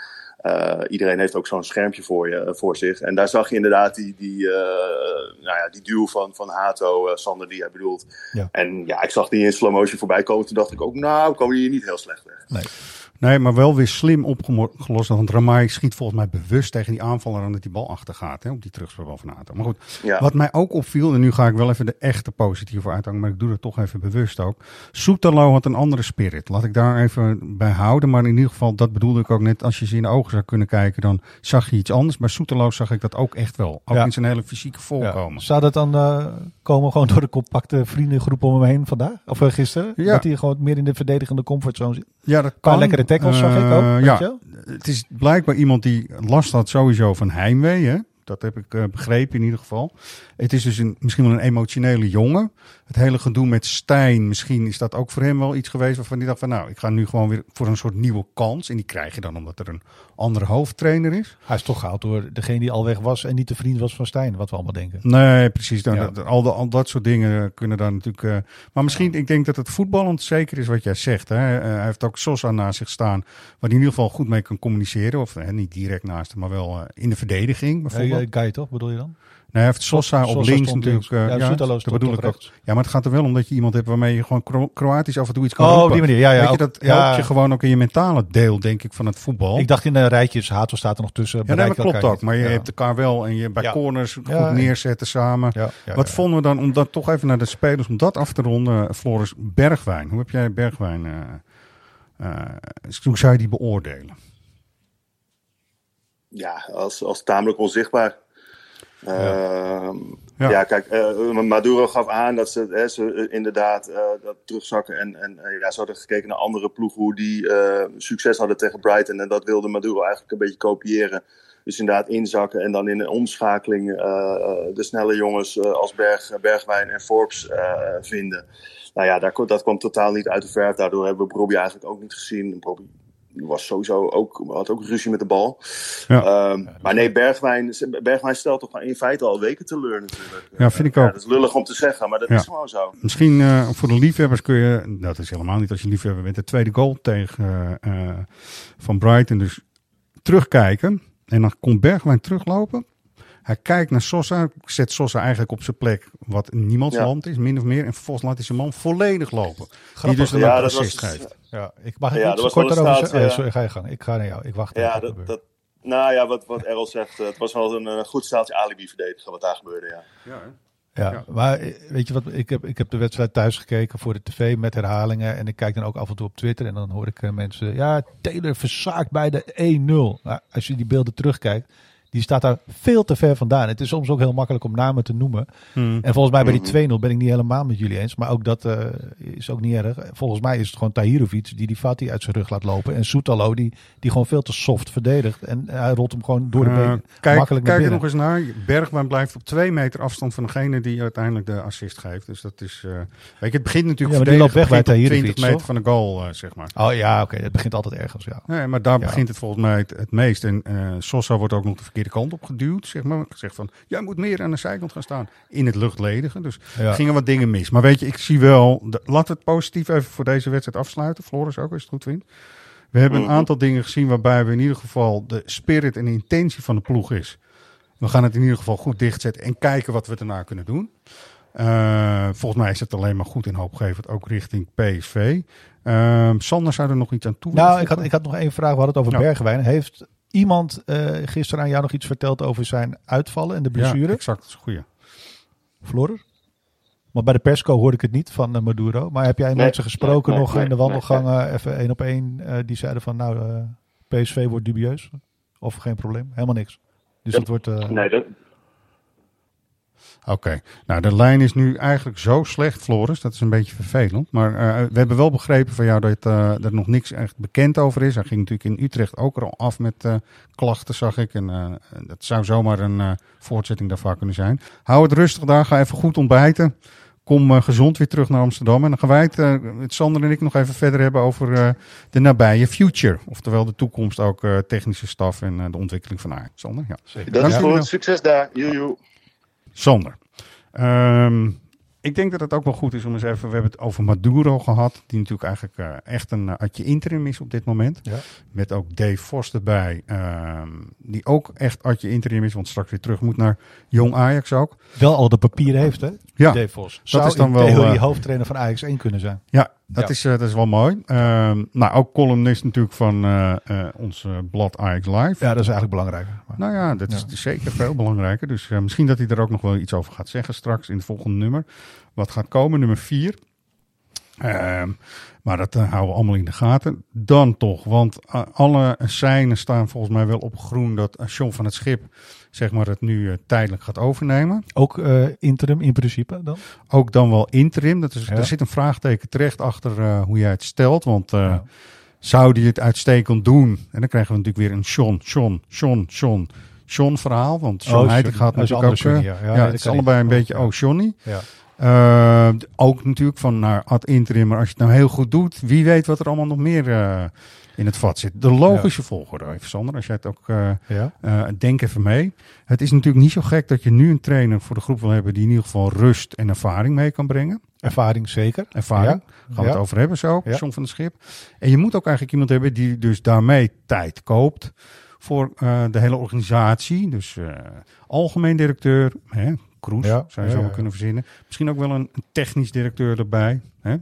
eh, iedereen heeft ook zo'n schermpje voor, je, voor zich. En daar zag je inderdaad die, die, eh, nou ja, die duw van, van Hato, eh, Sander, die hij bedoelt. Ja. En ja, ik zag die in slow motion voorbij komen. Toen dacht ik ook, nou, komen hier niet heel slecht weg. Nee. Nee, maar wel weer slim opgelost. Want Ramai schiet volgens mij bewust tegen die aanvaller aan dat die bal achter gaat. Hè, op die terugspel van Ato. Maar goed, Ja. wat mij ook opviel, en nu ga ik wel even de echte positieve uithangen, maar ik doe het toch even bewust ook. Soetalo had een andere spirit. Laat ik daar even bij houden. Maar in ieder geval, dat bedoelde ik ook net. Als je ze in de ogen zou kunnen kijken, dan zag je iets anders. Bij Soetalo zag ik dat ook echt wel. Ook Ja. in zijn hele fysieke voorkomen. Zou dat dan eh, komen gewoon door de compacte vriendengroep om hem heen vandaag? Of eh, gisteren? Ja. Dat hij gewoon meer in de verdedigende comfortzone zit? Ja, dat Qua kan. lekkere tackles zag ik ook. Eh, weet ja, je het is blijkbaar iemand die last had sowieso van heimwee. Hè? Dat heb ik eh, begrepen in ieder geval. Het is dus een, misschien wel een emotionele jongen. Het hele gedoe met Stijn, misschien is dat ook voor hem wel iets geweest waarvan hij dacht van nou, ik ga nu gewoon weer voor een soort nieuwe kans. En die krijg je dan omdat er een andere hoofdtrainer is. Hij is toch gehaald door degene die al weg was en niet de vriend was van Stijn, wat we allemaal denken. Nee, precies. Dan, Ja. dat- al, de- al dat soort dingen kunnen daar natuurlijk. eh, maar misschien, ik denk dat het voetballend zeker is wat jij zegt. Hè. Eh, hij heeft ook Sosa naast zich staan, waar hij in ieder geval goed mee kan communiceren. Of niet direct naast hem, maar wel eh, in de verdediging bijvoorbeeld. Eh, Guy toch, bedoel je dan? Nee, hij heeft Sosa Sosa op links natuurlijk. links. eh, Ja, Soetalo dat bedoel ik ook. Ja, maar het gaat er wel om dat je iemand hebt waarmee je gewoon Kro- Kroatisch af en toe iets kan Oh, op die manier. Ja, ja, Weet je, dat ja. helpt je gewoon ook in je mentale deel, denk ik, van het voetbal. Ik dacht in de rijtjes, Hato staat er nog tussen. Ja, dat klopt elkaar ook. Maar je. Ja. hebt elkaar wel en je bij Ja. corners goed Ja. neerzetten samen. Ja, ja, Wat ja. vonden we dan, om dat toch even naar de spelers, om dat af te ronden, Floris Bergwijn. Hoe heb jij Bergwijn, eh, eh, hoe zou je die beoordelen? Ja, als, als tamelijk onzichtbaar. Ehm, Ja. ja. kijk, eh, Maduro gaf aan dat ze, hè, ze eh, inderdaad eh, dat terugzakken. En, en eh, ja, ze hadden gekeken naar andere ploegen hoe die eh, succes hadden tegen Brighton. En dat wilde Maduro eigenlijk een beetje kopiëren. Dus inderdaad inzakken en dan in een omschakeling eh, eh, de snelle jongens eh, als Berg, Bergwijn en Forbes eh, vinden. Nou ja, daar, dat kwam totaal niet uit de verf. Daardoor hebben we Bobby eigenlijk ook niet gezien. Bobby was sowieso ook, had ook ruzie met de bal. Ja. Ehm, maar nee, Bergwijn, Bergwijn stelt toch in feite al weken teleur natuurlijk. Ja, vind ik Ja, ook. dat is lullig om te zeggen, maar dat Ja. is gewoon zo. Misschien eh, voor de liefhebbers kun je, dat is helemaal niet als je liefhebber bent, de tweede goal tegen eh, eh, van Brighton dus terugkijken. En dan komt Bergwijn teruglopen. Hij kijkt naar Sosa, zet Sosa eigenlijk op zijn plek wat niemands Ja. land is, min of meer. En vervolgens laat hij zijn man volledig lopen. Die dus dan Ja, ook dat assist was- geeft. Ja, ik mag Ja, ja, er iets was kort wel een daarover staat, zeggen. ja. Oh, sorry, ga je gang. Ik ga naar jou. Ik wacht Ja, dat, nou ja, wat, wat Errol zegt, eh, het was wel een, eh, goed staaltje alibi verdedigen wat daar gebeurde, ja. Ja, Ja. maar eh, weet je wat, ik heb, ik heb de wedstrijd thuis gekeken voor de tv met herhalingen. En ik kijk dan ook af en toe op Twitter en dan hoor ik eh, mensen... Ja, Taylor verzaakt bij de 1-0. Nou, als je die beelden terugkijkt, die staat daar veel te ver vandaan. Het is soms ook heel makkelijk om namen te noemen. Hmm. En volgens mij bij die 2-0 ben ik niet helemaal met jullie eens. Maar ook dat eh, is ook niet erg. Volgens mij is het gewoon Tahirovic die die Fatih uit zijn rug laat lopen. En Soetalo die, die gewoon veel te soft verdedigt. En hij rolt hem gewoon door de Eh, benen kijk makkelijk kijk er nog eens naar. Bergwijn blijft op twee meter afstand van degene die uiteindelijk de assist geeft. Dus dat is. eh, weet je, het begint natuurlijk Ja, maar die loopt weg bij Tahirovic, 20 meter toch? van de goal, eh, zeg maar. Oh ja, oké. Het begint altijd ergens, ja. Nee, maar daar Ja. begint het volgens mij het, het meest. En eh Sosa wordt ook nog de verkeerde kant op geduwd, zeg maar. Gezegd van, jij moet meer aan de zijkant gaan staan. In het luchtledige. Dus Ja. gingen wat dingen mis. Maar weet je, ik zie wel... De, laat het positief even voor deze wedstrijd afsluiten. Floris ook, als je het goed vindt. We hebben een Mhm. aantal dingen gezien waarbij we in ieder geval de spirit en de intentie van de ploeg is. We gaan het in ieder geval goed dichtzetten en kijken wat we daarna kunnen doen. Eh, volgens mij is het alleen maar goed en hoopgevend, ook richting PSV. Ehm Sander zou er nog iets aan toe Nou, ik had, ik had nog één vraag. We hadden het over Ja. Bergwijn. Heeft iemand eh, gisteren aan jou nog iets verteld over zijn uitvallen en de blessure? Ja, exact, dat is goeie. Floris? Want bij de persco hoorde ik het niet van eh, Maduro. Maar heb jij Nee, mensen gesproken nee, nog nee, in de nee, wandelgangen, even één op één, eh, die zeiden van nou, eh, PSV wordt dubieus? Of geen probleem? Helemaal niks. Dus Ja. het wordt... eh, Nee, dat, Oké, nou de lijn is nu eigenlijk zo slecht, Floris. Dat is een beetje vervelend. Maar eh, we hebben wel begrepen van jou dat eh, er nog niks echt bekend over is. Hij ging natuurlijk in Utrecht ook al af met eh, klachten, zag ik. En dat zou zomaar een voortzetting daarvan kunnen zijn. Hou het rustig daar, ga even goed ontbijten. Kom gezond weer terug naar Amsterdam. En dan gaan wij het, met Sander en ik, nog even verder hebben over de nabije future. Oftewel de toekomst, ook technische staf en de ontwikkeling van Ajax. Sander, ja. dat Dank is goed. Succes daar. Joejoe. Sander. Ehm, ik denk dat het ook wel goed is om eens even. We hebben het over Maduro gehad. Die natuurlijk eigenlijk eh, echt een uh, atje interim is op dit moment. Ja. Met ook Dave Vos erbij. ehm, die ook echt atje interim is. Want straks weer terug moet naar Jong Ajax ook. wel al de papieren heeft, hè? Ja, Dave Vos. dat Zou is dan wel, theorie eh, hoofdtrainer van Ajax 1 kunnen zijn. Ja, dat. Is, eh, dat is wel mooi. Ehm, nou, ook columnist natuurlijk van eh, eh, ons blad Ajax Live. Ja, dat is eigenlijk belangrijker. Maar- Nou ja, dat is zeker veel belangrijker. Dus misschien dat hij er ook nog wel iets over gaat zeggen straks in het volgende nummer. Wat gaat komen, nummer 4. maar dat houden we allemaal in de gaten. Dan toch, want alle seinen staan volgens mij wel op groen dat John van het Schip zeg maar, het nu eh, tijdelijk gaat overnemen. Ook eh, interim in principe dan? Ook dan wel interim. Dat is, Ja. Er zit een vraagteken terecht achter eh, hoe jij het stelt. Want Ja. zou die het uitstekend doen? En dan krijgen we natuurlijk weer een John, John, John, John, John verhaal. Want John Oh, Johnny. gaat natuurlijk ook... Johnny, ja. het is allebei een beetje, oh Johnny. Ja. Ook natuurlijk van naar ad interim. Maar als je het nou heel goed doet, wie weet wat er allemaal nog meer in het vat zit. De logische volgorde, even Sander, als jij het ook... eh, Ja. eh, denk even mee. Het is natuurlijk niet zo gek dat je nu een trainer voor de groep wil hebben die in ieder geval rust en ervaring mee kan brengen. Ervaring zeker. Ervaring, Ja. gaan we het over hebben zo, Ja. John van het Schip. En je moet ook eigenlijk iemand hebben die dus daarmee tijd koopt voor eh, de hele organisatie. Dus algemeen directeur, hè, Kroes, zou je zo kunnen verzinnen. Misschien ook wel een technisch directeur erbij. Hè.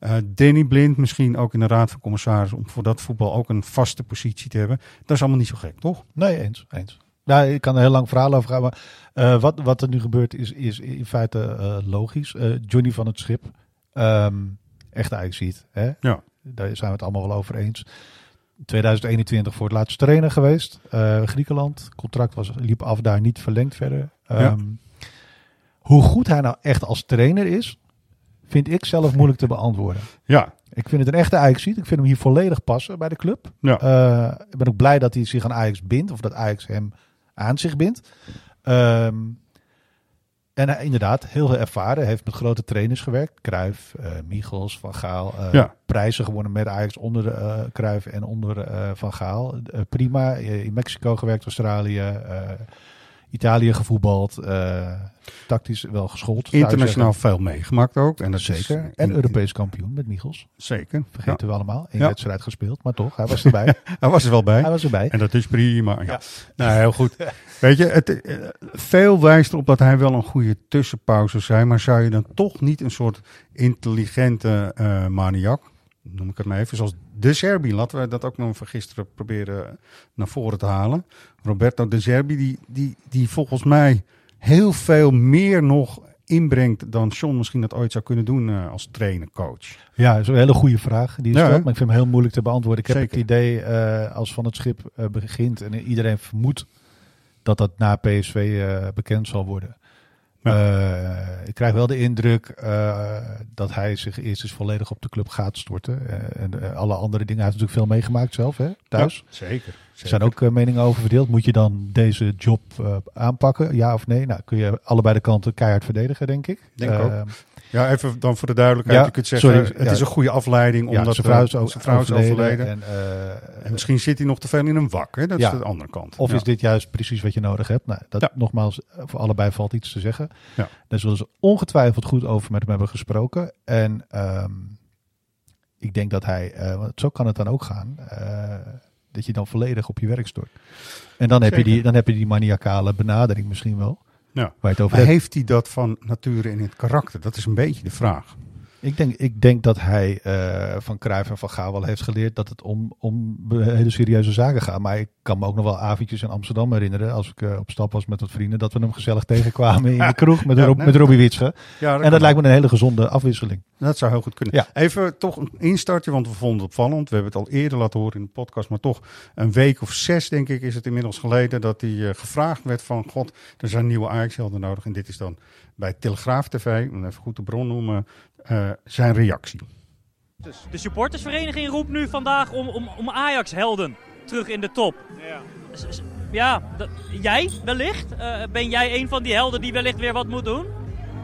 Eh, Danny Blind misschien ook in de raad van commissarissen om voor dat voetbal ook een vaste positie te hebben. Dat is allemaal niet zo gek, toch? Nee, eens. eens. Nou, ik kan er heel lang verhaal over gaan. Maar eh, wat, wat er nu gebeurt is, is in feite eh, logisch. Johnny van het Schip. ehm echt Ajaxiet. Hè? Ja. Daar zijn we het allemaal wel over eens. 2021 voor het laatste trainer geweest. Griekenland. Contract was, liep af daar niet verlengd verder. Ehm, Hoe goed hij nou echt als trainer is, vind ik zelf moeilijk te beantwoorden. Ja, Ik vind het een echte Ajax-ziet. Ik vind hem hier volledig passen bij de club. Ja. Eh, ik ben ook blij dat hij zich aan Ajax bindt. Of dat Ajax hem aan zich bindt. Ehm, en hij, inderdaad, heel veel ervaren. Heeft met grote trainers gewerkt. Cruijff, eh Michels, Van Gaal. eh, Ja. Prijzen gewonnen met Ajax onder de, eh Cruijff en onder Van Gaal. Prima. In Mexico gewerkt, Australië. Eh, Italië gevoetbald. eh, tactisch wel geschoold. internationaal veel meegemaakt ook. En dat is- Zeker. En Europees kampioen met Michels. Zeker. Vergeten we allemaal. Eén Ja. wedstrijd gespeeld, maar toch, hij was erbij. Ja. Hij was er wel bij. hij was erbij. En dat is prima. Ja. Nou, heel goed. Weet je, het, eh, veel wijst erop dat hij wel een goede tussenpauze zou zijn. Maar zou je dan toch niet een soort intelligente eh maniak, noem ik het maar even, zoals De Serbi, laten we dat ook nog van gisteren proberen naar voren te halen. Roberto De Serbi, die, die, die volgens mij heel veel meer nog inbrengt dan John misschien dat ooit zou kunnen doen eh, als trainer-coach. Ja, dat is een hele goede vraag die je Ja, maar ik vind hem heel moeilijk te beantwoorden. Ik heb het idee, eh, als Van het Schip eh, begint en iedereen vermoedt dat dat na PSV bekend zal worden. Eh, ik krijg wel de indruk eh, dat hij zich eerst eens volledig op de club gaat storten. Eh, en alle andere dingen. Hij heeft natuurlijk veel meegemaakt zelf, hè, thuis. Ja, zeker. Er zijn ook meningen over verdeeld. Moet je dan deze job aanpakken? Ja of nee? Nou, kun je allebei de kanten keihard verdedigen, denk ik. Denk ook. Ja, even dan voor de duidelijkheid. Ja, je kunt zeggen, sorry, het ja. is een goede afleiding. Omdat zijn vrouw is ook zijn vrouw is overleden en, eh, En misschien zit hij nog te veel in een wak. Hè? Dat is de andere kant. Of is dit juist precies wat je nodig hebt? Nou, dat nogmaals, voor allebei valt iets te zeggen. Ja. Daar zullen ze ongetwijfeld goed over met hem hebben gesproken. En ehm, ik denk dat hij, eh, want zo kan het dan ook gaan, eh, dat je dan volledig op je werk stort. En dan heb, je die, dan heb je die maniacale benadering misschien wel. Ja. Waar je het over Maar hebt. heeft hij dat van nature in het karakter? Dat is een beetje de vraag. Ik denk, ik denk dat hij eh, van Cruijff en van Gaal wel heeft geleerd dat het om, om hele serieuze zaken gaat. Maar ik kan me ook nog wel avondjes in Amsterdam herinneren, als ik eh, op stap was met wat vrienden, dat we hem gezellig tegenkwamen in de kroeg met, Ja, Rob, nee, met Robbie Witsche. Ja, en dat lijkt me een hele gezonde afwisseling. Dat zou heel goed kunnen. Ja. Even toch een instartje, want we vonden het opvallend. We hebben het al eerder laten horen in de podcast, maar toch een week of zes, denk ik, is het inmiddels geleden dat hij eh, gevraagd werd van, god, er zijn nieuwe Ajax-helden nodig. En dit is dan bij Telegraaf TV, om even goed de bron noemen, eh, zijn reactie. De supportersvereniging roept nu vandaag om, om, om Ajax-helden terug in de top. Ja. Ja, dat- jij wellicht? Eh, ben jij een van die helden die wellicht weer wat moet doen?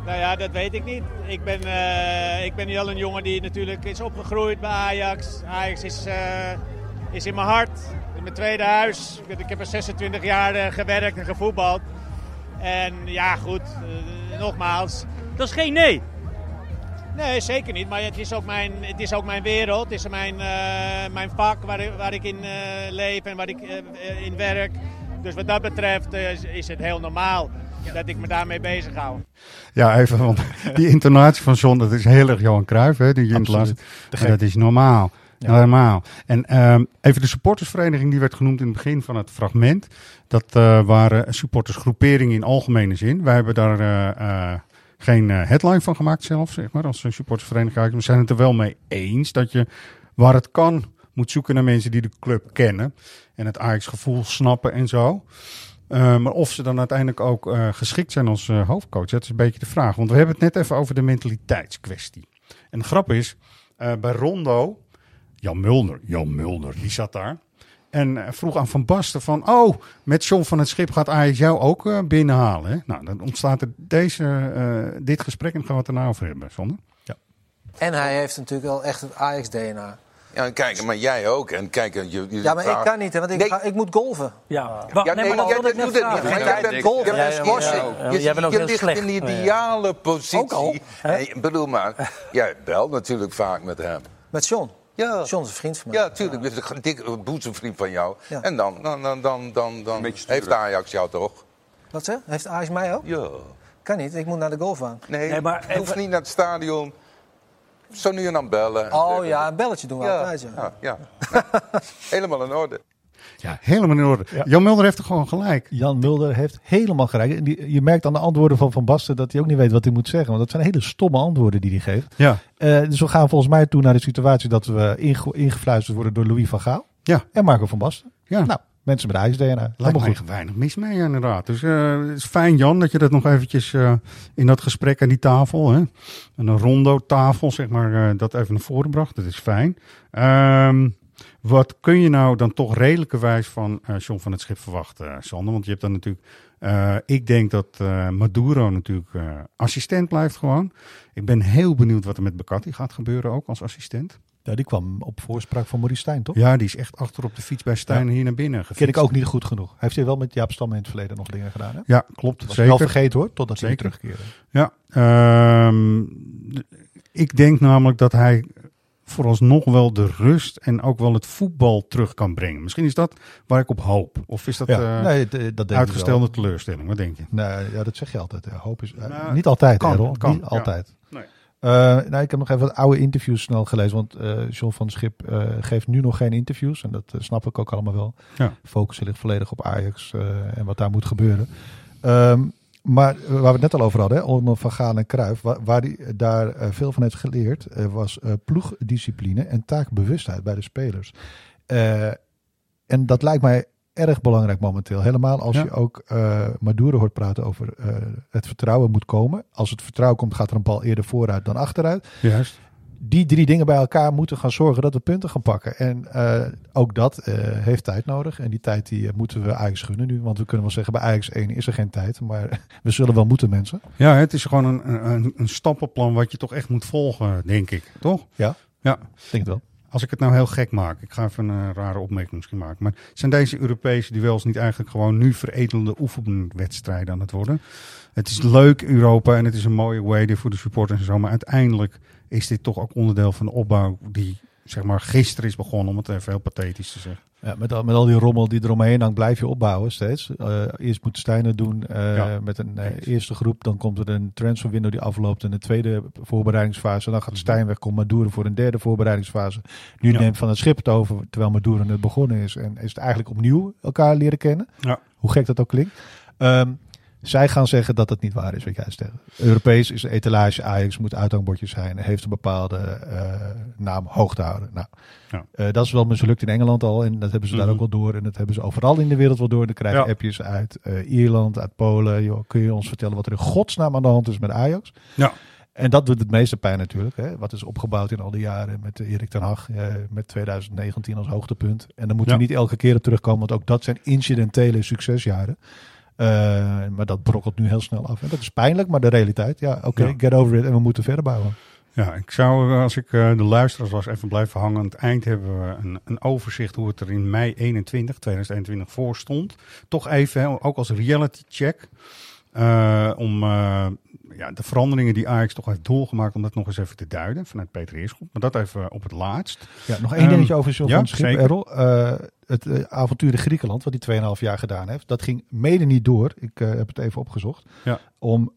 Nou ja, dat weet ik niet. Ik ben, eh, ik ben nu al een jongen die natuurlijk is opgegroeid bij Ajax. Ajax is, eh, is in mijn hart, in mijn tweede huis. Ik, ik heb er 26 jaar eh, gewerkt en gevoetbald. En ja, goed, nogmaals. Dat is geen nee. Nee, zeker niet. Maar het is ook mijn, het is ook mijn wereld. Het is mijn, eh, mijn vak waar, ik- waar ik in eh, leef en waar ik eh, in werk. Dus wat dat betreft is, het heel normaal. dat ik me daarmee bezig hou. Ja, even, want die intonatie van John, dat is heel erg Johan Cruijff, hè, die intonatie. En dat is normaal. Normaal. En ehm, even de supportersvereniging, die werd genoemd in het begin van het fragment. Dat eh, waren supportersgroeperingen in algemene zin. Wij hebben daar eh, eh, geen eh, headline van gemaakt zelf, zeg maar, als supportersvereniging. We zijn het er wel mee eens dat je, waar het kan, moet zoeken naar mensen die de club kennen. En het Ajax-gevoel snappen en zo. Uh, maar of ze dan uiteindelijk ook uh, geschikt zijn als hoofdcoach, dat is een beetje de vraag. Want we hebben het net even over de mentaliteitskwestie. En de grap is, bij Rondo, Jan Mulder, Jan Mulder, die zat daar. En vroeg aan Van Basten van, oh, met John van het Schip gaat Ajax jou ook binnenhalen. Hè? Nou, dan ontstaat er deze, dit gesprek en gaan we het erna over hebben, Sander. Ja. En hij heeft natuurlijk wel echt het Ajax-DNA. Ja, kijk, maar jij ook. En kijk, je, je ja, maar ik kan niet, hè, want ik, Nee. ga, ik moet golven. Ja, Ja, nee, maar dat jij wilde ik net doet het niet. vragen. Maar jij bent, golf, jij jij bent squashen. Je, jij bent ook je heel ligt slecht. in de ja. ideale positie. Ook al, hè? Ik bedoel maar, jij belt natuurlijk vaak met hem. Met John. Ja. John is een vriend van mij. Ja, tuurlijk. Dit is een dikke boezemvriend van jou. Ja. En dan, dan, dan, dan, dan, dan heeft Ajax jou toch? Wat zeg? Heeft Ajax mij ook? Ja. Kan niet, ik moet naar de golfbaan. Nee, Nee, maar je hoeft even- niet naar het stadion. Zo nu en dan bellen. Oh ja, een belletje doen we Ja, altijd. Ja. ja, ja. Helemaal in orde. Ja, helemaal in orde. Jan Mulder heeft er gewoon gelijk. Jan Mulder heeft helemaal gelijk. En die, je merkt aan de antwoorden van Van Basten dat hij ook niet weet wat hij moet zeggen. Want dat zijn hele stomme antwoorden die hij geeft. Ja. Eh, dus we gaan volgens mij toe naar de situatie dat we inge- ingefluisterd worden door Louis van Gaal. Ja. En Marco van Basten. Ja. Nou, mensen met Ajax DNA. Lijkt mij goed. weinig mis mee inderdaad. Dus eh, het is fijn Jan dat je dat nog eventjes eh, in dat gesprek aan die tafel, hè, een rondo tafel zeg maar, eh, dat even naar voren bracht. Dat is fijn. Ehm, wat kun je nou dan toch redelijkerwijs van eh John van het Schip verwachten, eh, Sander? Want je hebt dan natuurlijk, eh, ik denk dat Maduro natuurlijk assistent blijft gewoon. Ik ben heel benieuwd wat er met Bacatti gaat gebeuren ook als assistent. Ja, die kwam op voorspraak van Maurice Stijn, toch? Ja, die is echt achter op de fiets bij Stijn Ja. hier naar binnen Ken ik gefietst. ook niet goed genoeg. Hij heeft hier wel met Jaap Stam in het verleden nog dingen gedaan. Hè? Ja, klopt. Was zeker. wel vergeten hoor, totdat hij weer Zeker. terugkeerde. Ja, ehm, ik denk namelijk dat hij vooralsnog wel de rust en ook wel het voetbal terug kan brengen. Misschien is dat waar ik op hoop. Of is dat Ja, eh, nee, dat uitgestelde teleurstelling? Wat denk je? Nee, ja, dat zeg je altijd. Hoop is, eh, Nou, niet altijd, kan, Errol. kan, niet ja. altijd. Nee. Eh, nou, ik heb nog even wat oude interviews snel gelezen. Want John van Schip geeft nu nog geen interviews. En dat snap ik ook allemaal wel. Ja. Focus ligt volledig op Ajax en wat daar moet gebeuren. Ehm, maar waar we het net al over hadden, onder Van Gaal en Cruijff, waar, waar hij daar eh, veel van heeft geleerd, eh, was eh, ploegdiscipline en taakbewustheid bij de spelers. Eh, en dat lijkt mij erg belangrijk momenteel. Helemaal als Ja. je ook eh Maduro hoort praten over eh, het vertrouwen moet komen. Als het vertrouwen komt, gaat er een bal eerder vooruit dan achteruit. Juist. Die drie dingen bij elkaar moeten gaan zorgen dat we punten gaan pakken. En eh, ook dat eh, heeft tijd nodig. En die tijd die eh, moeten we Ajax gunnen nu. Want we kunnen wel zeggen, bij Ajax 1 is er geen tijd. Maar we zullen wel moeten, mensen. Ja, het is gewoon een, een, een stappenplan wat je toch echt moet volgen, denk ik. Toch? Ja, Ja. ik denk het wel. Als ik het nou heel gek maak, ik ga even een rare opmerking misschien maken. Maar zijn deze Europese duels niet eigenlijk gewoon nu veredelende oefenwedstrijden aan het worden? Het is leuk Europa en het is een mooie way voor de supporters en zo. Maar uiteindelijk is dit toch ook onderdeel van de opbouw die zeg maar gisteren is begonnen, om het even heel pathetisch te zeggen. Ja, met, al, met al die rommel die eromheen hangt, blijf je opbouwen steeds. Eh, eerst moet Stijn het doen eh, Ja. met een eh, eerste groep. Dan komt er een transferwindow die afloopt in de tweede voorbereidingsfase. Dan gaat Stijn weg, komt Maduro voor een derde voorbereidingsfase. Nu Ja. neemt Van het Schip het over, terwijl Maduro net begonnen is. En is het eigenlijk opnieuw elkaar leren kennen. Ja. Hoe gek dat ook klinkt. Ehm, zij gaan zeggen dat het niet waar is wat jij zegt. Europees is een etalage. Ajax moet uithangbordjes zijn. Heeft een bepaalde eh, naam hoog te houden. Nou, Ja. eh, dat is wel mislukt in Engeland al. En dat hebben ze daar Mhm. ook wel door. En dat hebben ze overal in de wereld wel door. Dan krijg je Ja. appjes uit eh, Ierland, uit Polen. Joh, kun je ons vertellen wat er in godsnaam aan de hand is met Ajax? Ja. En dat doet het meeste pijn natuurlijk. Hè? Wat is opgebouwd in al die jaren met Erik ten Hag. eh, met 2019 als hoogtepunt. En dan moeten Ja. we niet elke keer op terugkomen. Want ook dat zijn incidentele succesjaren. Eh, maar dat brokkelt nu heel snel af. En dat is pijnlijk, maar de realiteit. Ja, oké, Ja. get over it. En we moeten verder bouwen. Ja, ik zou, eh, als ik eh, de luisteraars was, even blijven hangen. Aan het eind hebben we een, een overzicht hoe het er in mei 21, 2021 voor stond. Toch even, ook als reality check. Eh, om eh, ja, de veranderingen die Ajax toch heeft doorgemaakt, om dat nog eens even te duiden vanuit Peter Eerschop. Maar dat even op het laatst. Ja, nog één Ehm, dingetje over John ja, Schip. Errol. Eh, het avontuur in Griekenland, wat hij 2,5 jaar gedaan heeft, dat ging mede niet door. Ik heb het even opgezocht. Ja. Om,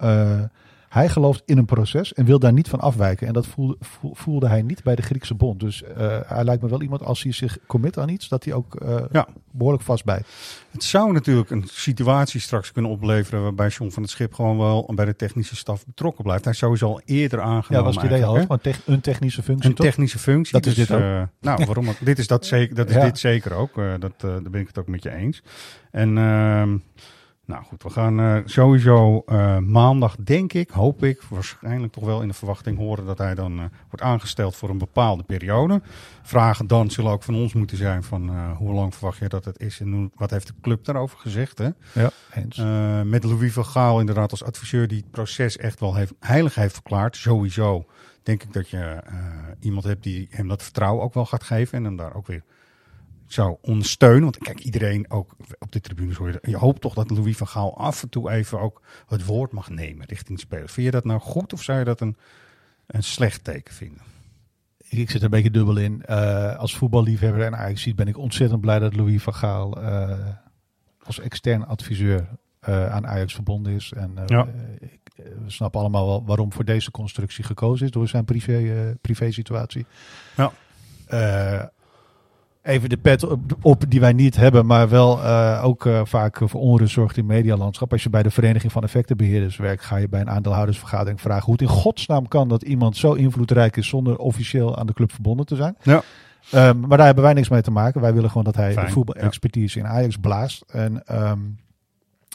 hij gelooft in een proces en wil daar niet van afwijken. En dat voelde, voel- voelde hij niet bij de Griekse bond. Dus eh, hij lijkt me wel iemand, als hij zich commit aan iets, dat hij ook Ja. behoorlijk vastbijt. Het zou natuurlijk een situatie straks kunnen opleveren waarbij John van het Schip gewoon wel bij de technische staf betrokken blijft. Hij is sowieso al eerder aangenomen. Ja, was het idee al. Gewoon tech- een technische functie, Een toch? technische functie. Dat is dus, dit ook. eh, nou, waarom? ook? dit is, dat zeker, dat is Ja. dit zeker ook. Dat, daar ben ik het ook met je eens. En ehm, nou goed, we gaan eh, sowieso eh, maandag, denk ik, hoop ik, waarschijnlijk toch wel in de verwachting horen dat hij dan eh, wordt aangesteld voor een bepaalde periode. Vragen dan zullen ook van ons moeten zijn van hoe lang verwacht je dat het is en wat heeft de club daarover gezegd. Hè? Ja, eens. Met Louis van Gaal inderdaad als adviseur die het proces echt wel heeft, heilig heeft verklaard. Sowieso denk ik dat je iemand hebt die hem dat vertrouwen ook wel gaat geven en hem daar ook weer zou ondersteunen. Want kijk, iedereen ook op de tribunes hoor je, je hoopt toch dat Louis van Gaal af en toe even ook het woord mag nemen richting de spelers. Vind je dat nou goed of zou je dat een, een slecht teken vinden? Ik zit er een beetje dubbel in. Eh, als voetballiefhebber en Ajax ben ik ontzettend blij dat Louis van Gaal eh, als extern adviseur eh, aan Ajax verbonden is. En Ja. ik, we snappen allemaal wel waarom voor deze constructie gekozen is door zijn privé, privé situatie. Ja. Even de pet op, op die wij niet hebben, maar wel eh, ook eh, vaak voor onrust zorgt in medialandschap. Als je bij de Vereniging van Effectenbeheerders werkt, ga je bij een aandeelhoudersvergadering vragen hoe het in godsnaam kan dat iemand zo invloedrijk is zonder officieel aan de club verbonden te zijn. Ja. Ehm, maar daar hebben wij niks mee te maken. Wij willen gewoon dat hij Fijn, de voetbalexpertise in Ajax blaast. En ehm,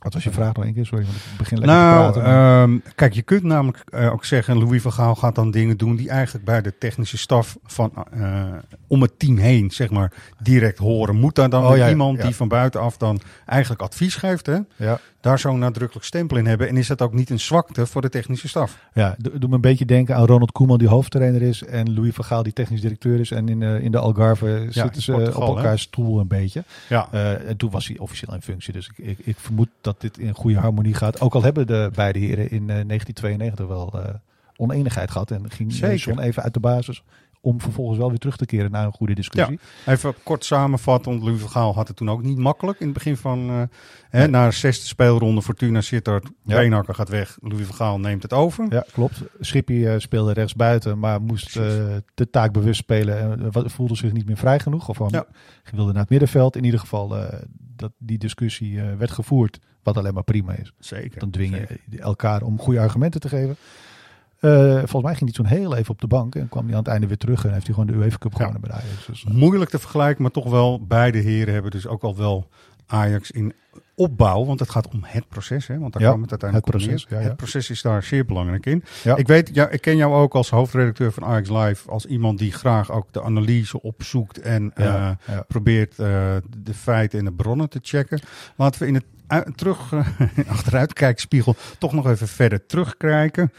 wat was je vraag nog één keer? Sorry, want ik begin lekker Nou, te praten. ehm, kijk, je kunt namelijk eh, ook zeggen, Louis van Gaal gaat dan dingen doen die eigenlijk bij de technische staf van eh, om het team heen, zeg maar, direct horen. Moet daar dan Oh, ja, iemand ja. die van buitenaf dan eigenlijk advies geeft, hè? Ja. Daar zo'n nadrukkelijk stempel in hebben? En is dat ook niet een zwakte voor de technische staf? Ja, do- doe me een beetje denken aan Ronald Koeman die hoofdtrainer is en Louis van Gaal die technisch directeur is. En in, eh, in de Algarve zitten ze Portugal, op hè? elkaar stoel een beetje. Ja. Eh, en toen was hij officieel in functie. Dus ik, ik, ik vermoed dat dit in goede harmonie gaat. Ook al hebben de beide heren in eh, 1992 wel eh, oneenigheid gehad. En ging eh, Zeker. John even uit de basis om vervolgens wel weer terug te keren naar een goede Ja, discussie. even kort samenvatten, want Louis van Gaal had het toen ook niet makkelijk in het begin van, hè, na de zesde speelronde, Fortuna Sittard, Ja. Beenhakker gaat weg, Louis van Gaal neemt het over. Ja, klopt. Schippie eh, speelde rechts buiten, maar moest eh, te taakbewust spelen en voelde zich niet meer vrij genoeg. Of Ja. wilde naar het middenveld. In ieder geval, dat die discussie werd gevoerd, wat alleen maar prima is. Zeker. Dan dwing je elkaar om goede argumenten te geven. Eh, volgens mij ging hij toen heel even op de bank en kwam hij aan het einde weer terug en heeft hij gewoon de UEFA Cup gewonnen bij Ajax. Dus, eh, Moeilijk te vergelijken, maar toch wel beide heren hebben dus ook al wel Ajax in opbouw. Want het gaat om het proces, hè? want daar Ja, kwam het uiteindelijk het proces, ja, ja. Het proces is daar zeer belangrijk in. Ja. Ik weet, ja, ik ken jou ook als hoofdredacteur van Ajax Live als iemand die graag ook de analyse opzoekt en Ja, eh, ja. probeert de feiten en de bronnen te checken. Laten we in het terug achteruitkijkspiegel toch nog even verder terugkijken.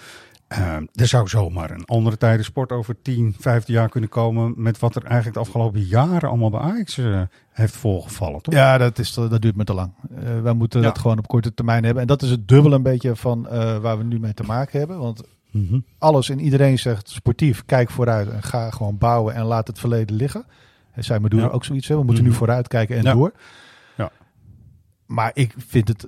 Eh, er zou zomaar een andere tijden sport over 10, 15 jaar kunnen komen met wat er eigenlijk de afgelopen jaren allemaal bij Ajax eh, heeft voorgevallen. Toch? Ja, dat, is, dat duurt me te lang. Eh, wij moeten Ja. dat gewoon op korte termijn hebben. En dat is het dubbel een beetje van eh, waar we nu mee te maken hebben. Want Mhm. alles en iedereen zegt sportief, kijk vooruit en ga gewoon bouwen en laat het verleden liggen. En zij maar doen Ja. ook zoiets. Hè. We moeten nu Mhm. vooruit kijken en Ja. door. Ja. Maar ik vind het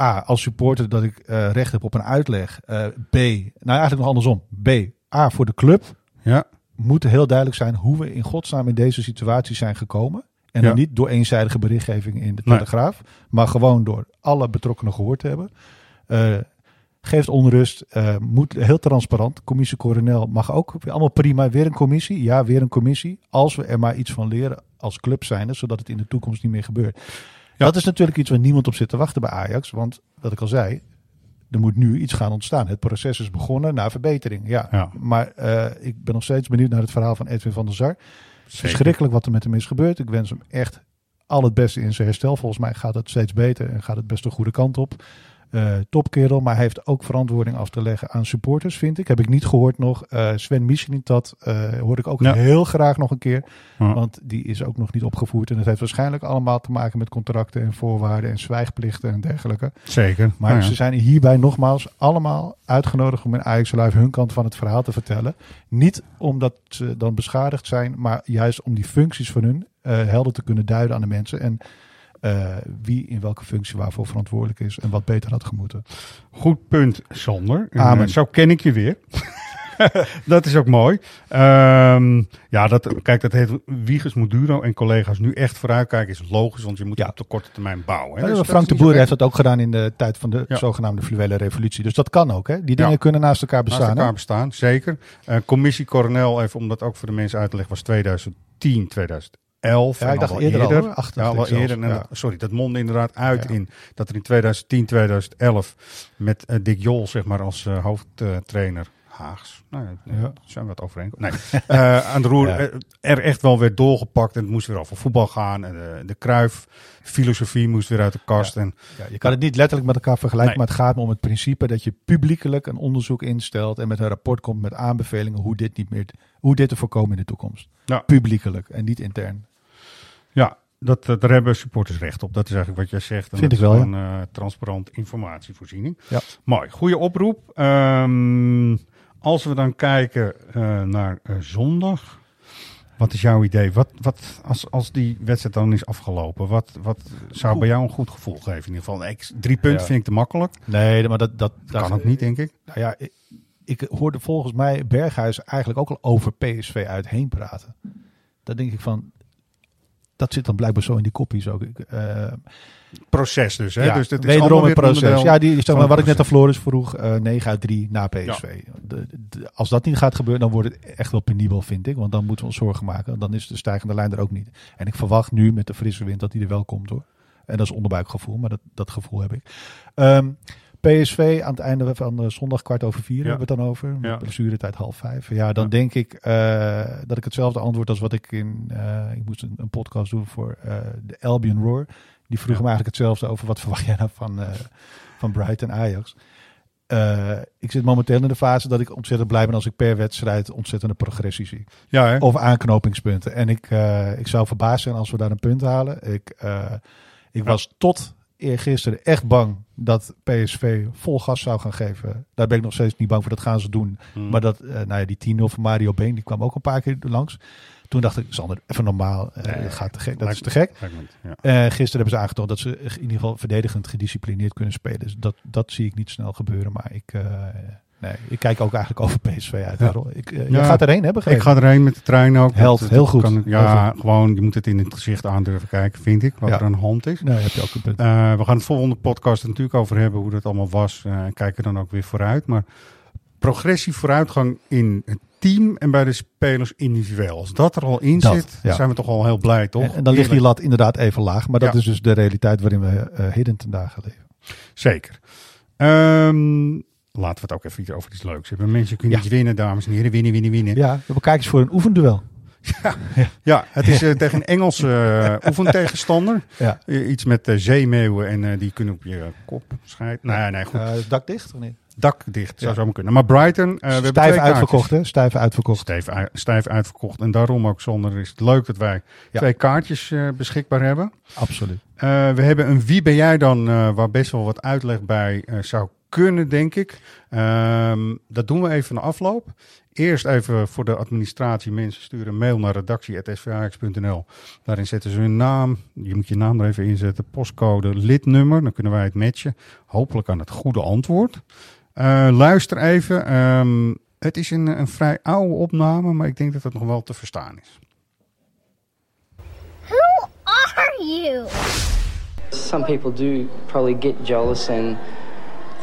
A, als supporter dat ik eh, recht heb op een uitleg. Eh, B, nou eigenlijk nog andersom. B, A, voor de club Ja. moet heel duidelijk zijn hoe we in godsnaam in deze situatie zijn gekomen. En Ja. niet door eenzijdige berichtgeving in de Nee. Telegraaf, maar gewoon door alle betrokkenen gehoord te hebben. Eh, geeft onrust, moet heel transparant. Commissie Coronel mag ook, allemaal prima. Weer een commissie, ja, weer een commissie. Als we er maar iets van leren als club zijnde, zodat het in de toekomst niet meer gebeurt. Dat is natuurlijk iets waar niemand op zit te wachten bij Ajax. Want, wat ik al zei, er moet nu iets gaan ontstaan. Het proces is begonnen naar verbetering. Ja, Ja. maar eh, ik ben nog steeds benieuwd naar het verhaal van Edwin van der Sar. Verschrikkelijk wat er met hem is gebeurd. Ik wens hem echt al het beste in zijn herstel. Volgens mij gaat het steeds beter en gaat het best de goede kant op. eh, topkerel, maar hij heeft ook verantwoording af te leggen aan supporters, vind ik. Heb ik niet gehoord nog. Eh, Sven Misselin, dat eh hoor ik ook Ja. heel graag nog een keer. Ja. Want die is ook nog niet opgevoerd. En dat heeft waarschijnlijk allemaal te maken met contracten en voorwaarden en zwijgplichten en dergelijke. Zeker. Maar ja. ze zijn hierbij nogmaals allemaal uitgenodigd om in Ajax Live hun kant van het verhaal te vertellen. Niet omdat ze dan beschadigd zijn, maar juist om die functies van hun helder te kunnen duiden aan de mensen. En eh, wie in welke functie waarvoor verantwoordelijk is en wat beter had gemoeten. Goed punt, Sander. Amen. eh, zo ken ik je weer. dat is ook mooi. Ehm, ja, dat, kijk, dat heeft Wiegers, Moduro en collega's nu echt vooruitkijken is logisch, want je moet op de korte termijn bouwen. Hè? Ja, Dus Frank de Boer heeft dat ook gedaan in de tijd van de Ja. zogenaamde fluwele revolutie. Dus dat kan ook. Hè? Die dingen Ja. kunnen naast elkaar bestaan. Naast elkaar hè? bestaan, zeker. Eh, commissie Coronel, even om dat ook voor de mensen uit te leggen, was 2010, 2011. Ja, en ik dacht al eerder al, ja, eerder. En ja. dat- sorry, dat mondde inderdaad uit in dat er in 2010, 2011 met eh, Dick Jol zeg maar als eh, hoofdtrainer Haags. Nou, ja, Ja. zijn we het overeenkomen? Nee. Eh, aan de roer Ja. er echt wel werd doorgepakt en het moest weer over voetbal gaan. En de, de Kruif filosofie moest weer uit de kast. En, Ja, je kan het niet letterlijk met elkaar vergelijken, Nee. maar het gaat me om het principe dat je publiekelijk een onderzoek instelt en met een rapport komt met aanbevelingen hoe dit niet meer, hoe dit te voorkomen in de toekomst. Ja. Publiekelijk en niet intern. Ja, dat, daar hebben supporters recht op. Dat is eigenlijk wat jij zegt. En Vind dat ik is wel, gewoon eh, transparant informatievoorziening. Ja. Mooi, goede oproep. Ehm, als we dan kijken eh, naar eh, zondag. Wat is jouw idee? Wat, wat, als, als die wedstrijd dan is afgelopen, wat, wat zou bij jou een goed gevoel geven? In ieder geval, ik, drie punten Ja. vind ik te makkelijk. Nee, maar dat, dat, Dat kan ook niet, denk ik. Nou ja, ik, ik hoorde volgens mij Berghuis eigenlijk ook al over PSV uitheen praten. Dan denk ik van, dat zit dan blijkbaar zo in die kopjes ook. Eh, Proces dus, hè? Ja, dus dat is wederom een proces. Ja, die, zeg van maar, wat ik net aan. Floris vroeg, eh 9 uit 3 na PSV. De, de- als dat niet gaat gebeuren, dan wordt het echt wel penibel, vind ik. Want dan moeten we ons zorgen maken. Dan is de stijgende lijn er ook niet. En ik verwacht nu met de frisse wind dat hij er wel komt hoor. En dat is onderbuikgevoel, maar dat, dat gevoel heb ik. Ehm, PSV aan het einde van de zondag kwart over vier hebben we het dan over. Ja. Blessuretijd half vijf. Ja, dan denk ik eh, dat ik hetzelfde antwoord als wat ik in... eh, ik moest een, een podcast doen voor eh, de Albion Roar. Die vroegen me eigenlijk hetzelfde over wat verwacht jij nou van, van Brighton Ajax. Ik zit momenteel in de fase dat ik ontzettend blij ben als ik per wedstrijd ontzettende progressie zie. Ja, hè? Of aanknopingspunten. En ik, ik zou verbaasd zijn als we daar een punt halen. Ik, ik was tot eergisteren echt bang dat PSV vol gas zou gaan geven. Daar ben ik nog steeds niet bang voor. Dat gaan ze doen. Hmm. Maar dat, eh, nou ja, die 10-0 van Mario Been, die kwam ook een paar keer langs. Toen dacht ik, Sander, even normaal. eh, Nee, dat gaat te gek. Dat is te gek. ja. Eh, gisteren hebben ze aangetoond dat ze in ieder geval verdedigend gedisciplineerd kunnen spelen. Dus dat, dat zie ik niet snel gebeuren. Maar ik, nee, ik kijk ook eigenlijk over PSV uit. Ja. Ik, Ja, Jij gaat erheen, begrepen? Ik ga erheen met de trein ook. Held, Dat- heel goed. kan- ja, Heel goed. gewoon, je moet het in het gezicht aandurven kijken, vind ik, wat Ja. er aan de hand is. Nee, heb je ook een punt. Eh, we gaan het volgende podcast er natuurlijk over hebben hoe dat allemaal was. eh, En kijken dan ook weer vooruit. Maar progressie, vooruitgang in het team en bij de spelers individueel. Als dat er al in Dat, zit, ja. zijn we toch al heel blij, toch? En, en dan ligt die lat inderdaad even laag. Maar dat is dus de realiteit waarin we heden ten dagen leven. Zeker. Ehm, laten we het ook even over iets leuks hebben. Mensen kunnen Ja. iets winnen, dames en heren. Winnen, winnen, winnen. Ja, we hebben kijkers voor een oefenduel. Ja, het is eh, tegen een Engelse eh, oefentegenstander. Ja. Eh, iets met eh, zeemeeuwen en die kunnen op je kop schijten. Nee, nee, goed. Dak dicht of niet? Dak dicht, zou Ja. zo maar kunnen. Maar Brighton, we hebben Stijf twee uitverkocht, kaartjes. hè? Stijf uitverkocht. Stijf, stijf uitverkocht. En daarom ook zonder is het leuk dat wij Ja. twee kaartjes beschikbaar hebben. Absoluut. We hebben een Wie ben jij dan, waar best wel wat uitleg bij zou kunnen, denk ik. Ehm, dat doen we even na afloop. Eerst even voor de administratie. Mensen sturen een mail naar redactie.svhx.nl. Daarin zetten ze hun naam. Je moet je naam er even inzetten. Postcode, lidnummer. Dan kunnen wij het matchen. Hopelijk aan het goede antwoord. Eh, luister even. Ehm, het is een, een vrij oude opname, maar ik denk dat het nog wel te verstaan is. Who are you? Some people do probably get jealous and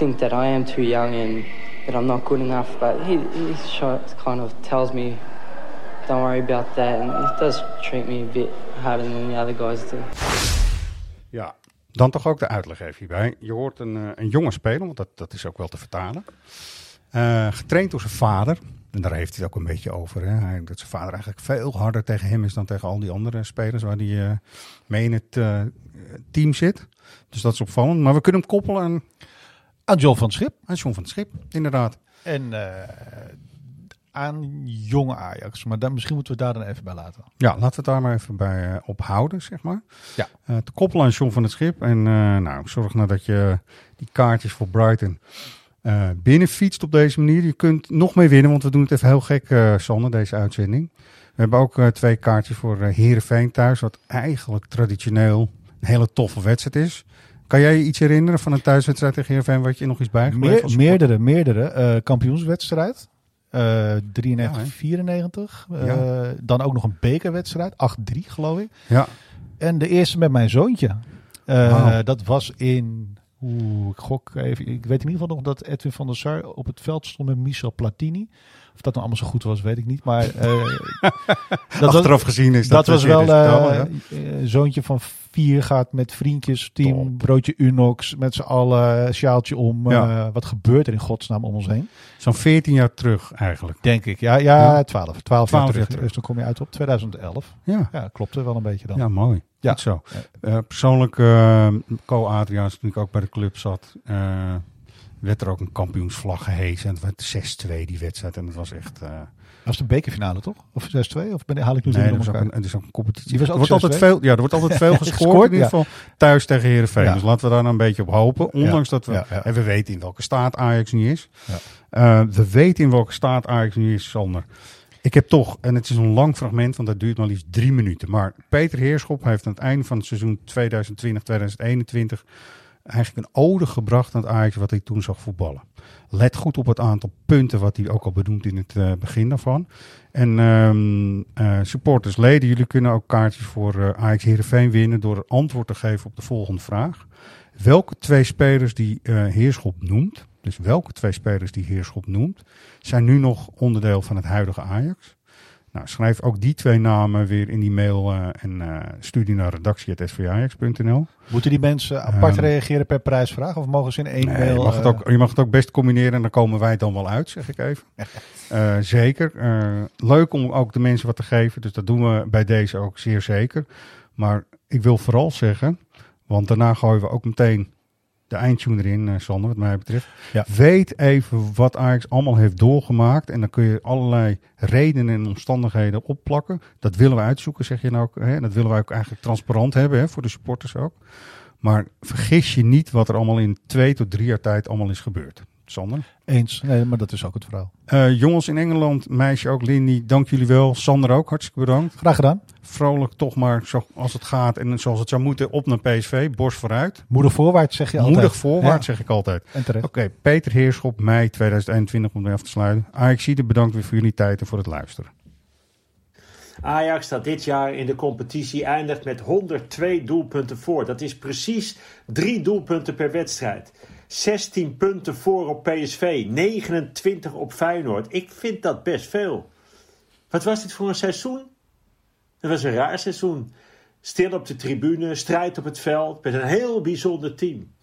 think that I am too young and that I'm not good enough. But he, he sho- kind of tells me, don't worry about that. And he does treat me a bit harder than the other guys do. Ja, dan toch ook de uitleg even hierbij. Je hoort een, eh, een jonge speler, want dat, dat is ook wel te vertalen. Eh, getraind door zijn vader. En daar heeft hij het ook een beetje over. Hè? Hij, dat zijn vader eigenlijk veel harder tegen hem is dan tegen al die andere spelers waar hij eh, mee in het team zit. Dus dat is opvallend. Maar we kunnen hem koppelen aan Aan John van het Schip. Aan John van Schip, inderdaad. En eh, aan jonge Ajax. Maar dan, misschien moeten we het daar dan even bij laten. Ja, laten we het daar maar even bij eh, ophouden, zeg maar. Ja. Eh, te koppelen aan John van het Schip. En eh, nou, zorg nou dat je die kaartjes voor Brighton eh binnenfietst op deze manier. Je kunt nog mee winnen, want we doen het even heel gek, eh Sander, deze uitzending. We hebben ook eh, twee kaartjes voor Heerenveen thuis, wat eigenlijk traditioneel een hele toffe wedstrijd is. Kan jij je iets herinneren van een thuiswedstrijd tegen Heerenveen wat je nog iets bijgebleven Meer, meerdere, meerdere. eh, kampioenswedstrijd. Eh 93, 94. Eh, Ja. Dan ook nog een bekerwedstrijd. 8-3 geloof ik. Ja. En de eerste met mijn zoontje. Eh. Dat was in... Oeh, ik gok even. Ik weet in ieder geval nog dat Edwin van der Sar op het veld stond met Michel Platini. Of dat nou allemaal zo goed was, weet ik niet. Maar eh, dat Achteraf gezien is dat dat was wel dus eh, eh, een zoontje van vier gaat met vriendjes, team, broodje Unox, met z'n allen, sjaaltje om. Ja. eh, wat gebeurt er in godsnaam om ons heen? Zo'n 14 jaar terug eigenlijk. Denk ik. Ja, ja, Ja. 12. 12, jaar, 12 terug. jaar. Dus dan kom je uit op 2011. Ja. ja klopt er wel een beetje dan. Ja, mooi. Ja. Goed zo. Eh, persoonlijk, eh Co Adriaans, toen ik ook bij de club zat, eh, werd er ook een kampioensvlag gehezen. En het werd 6-2 die wedstrijd. En het was echt... eh, Was de bekerfinale toch? Of 6-2? Of ben, haal ik nu nee, elkaar? een, er is ook een competitie. Er wordt altijd 6-2? veel, ja, er wordt altijd veel gescoord, Gescoord, in ieder ja. geval thuis tegen Heerenveen. Ja. Dus laten we daar nou een beetje op hopen. Ondanks dat we, en we weten in welke staat Ajax nu is. Ja. Eh, we weten in welke staat Ajax nu is, Sander. Ik heb toch, en het is een lang fragment, want dat duurt maar liefst drie minuten. Maar Peter Heerschop heeft aan het einde van het seizoen 2020-2021 eigenlijk een ode gebracht aan het Ajax wat hij toen zag voetballen. Let goed op het aantal punten wat hij ook al benoemt in het eh, begin daarvan. En eh, supporters, leden, jullie kunnen ook kaartjes voor eh, Ajax Heerenveen winnen door antwoord te geven op de volgende vraag. Welke twee spelers die Heerschop noemt, dus welke twee spelers die Heerschop noemt, zijn nu nog onderdeel van het huidige Ajax? Nou, schrijf ook die twee namen weer in die mail eh, en eh, stuur die naar redactie.svajax.nl. Moeten die mensen apart Ehm, reageren per prijsvraag? Of mogen ze in één Nee, mail... je, mag het eh, ook, je mag het ook best combineren en dan komen wij het dan wel uit, zeg ik even. Zeker. Leuk om ook de mensen wat te geven, dus dat doen we bij deze ook zeer zeker. Maar ik wil vooral zeggen, want daarna gooien we ook meteen de eindtune erin, eh, Sander, wat mij betreft. Ja. Weet even wat Ajax allemaal heeft doorgemaakt en dan kun je allerlei redenen en omstandigheden opplakken. Dat willen we uitzoeken, zeg je nou ook. Hè? En dat willen wij ook eigenlijk transparant hebben, hè, voor de supporters ook. Maar vergis je niet wat er allemaal in twee tot drie jaar tijd allemaal is gebeurd. Sander? Eens. Nee, maar dat is ook het verhaal. Eh, jongens in Engeland, meisje ook, Lindy, dank jullie wel. Sander ook, hartstikke bedankt. Graag gedaan. Vrolijk toch maar, zoals het gaat en zoals het zou moeten, op naar PSV. Borst vooruit. Moedig voorwaarts zeg je altijd. Moedig voorwaarts, Ja. zeg ik altijd. En terecht. Oké, Peter Heerschop, mei 2021, om mee af te sluiten. Ajax bedankt weer voor jullie tijd en voor het luisteren. Ajax dat dit jaar in de competitie eindigt met 102 doelpunten voor. Dat is precies drie doelpunten per wedstrijd. 16 punten voor op PSV, 29 op Feyenoord. Ik vind dat best veel. Wat was dit voor een seizoen? Het was een raar seizoen. Stil op de tribune, strijd op het veld met een heel bijzonder team.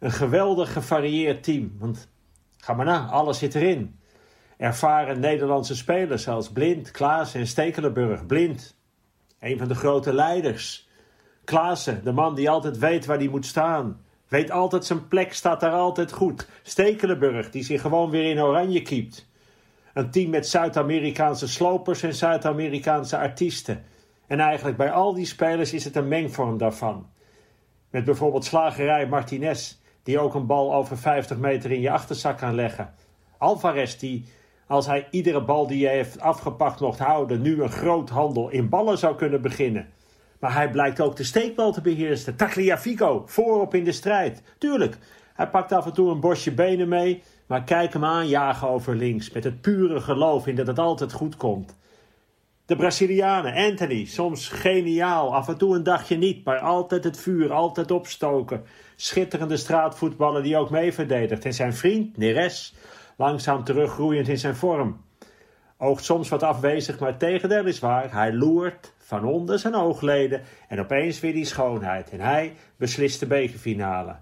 Een geweldig gevarieerd team. Want ga maar na, alles zit erin. Ervaren Nederlandse spelers zoals Blind, Klaas en Stekelenburg. Blind, een van de grote leiders. Klaassen, de man die altijd weet waar hij moet staan. Weet altijd zijn plek, staat daar altijd goed. Stekelenburg, die zich gewoon weer in oranje kiept. Een team met Zuid-Amerikaanse slopers en Zuid-Amerikaanse artiesten. En eigenlijk bij al die spelers is het een mengvorm daarvan. Met bijvoorbeeld slagerij Martinez, die ook een bal over 50 meter in je achterzak kan leggen. Alvarez, die als hij iedere bal die hij heeft afgepakt mocht houden, nu een groot handel in ballen zou kunnen beginnen. Maar hij blijkt ook de steekbal te beheersen. Tagliafico, voorop in de strijd. Tuurlijk, hij pakt af en toe een bosje benen mee, maar kijk hem aanjagen over links met het pure geloof in dat het altijd goed komt. De Brazilianen, Anthony, soms geniaal, af en toe een dagje niet, maar altijd het vuur, altijd opstoken. Schitterende straatvoetballer die ook mee verdedigt. En zijn vriend, Neres, langzaam teruggroeiend in zijn vorm. Oogt soms wat afwezig, maar tegendeel is waar. Hij loert van onder zijn oogleden en opeens weer die schoonheid. En hij beslist de bekerfinale.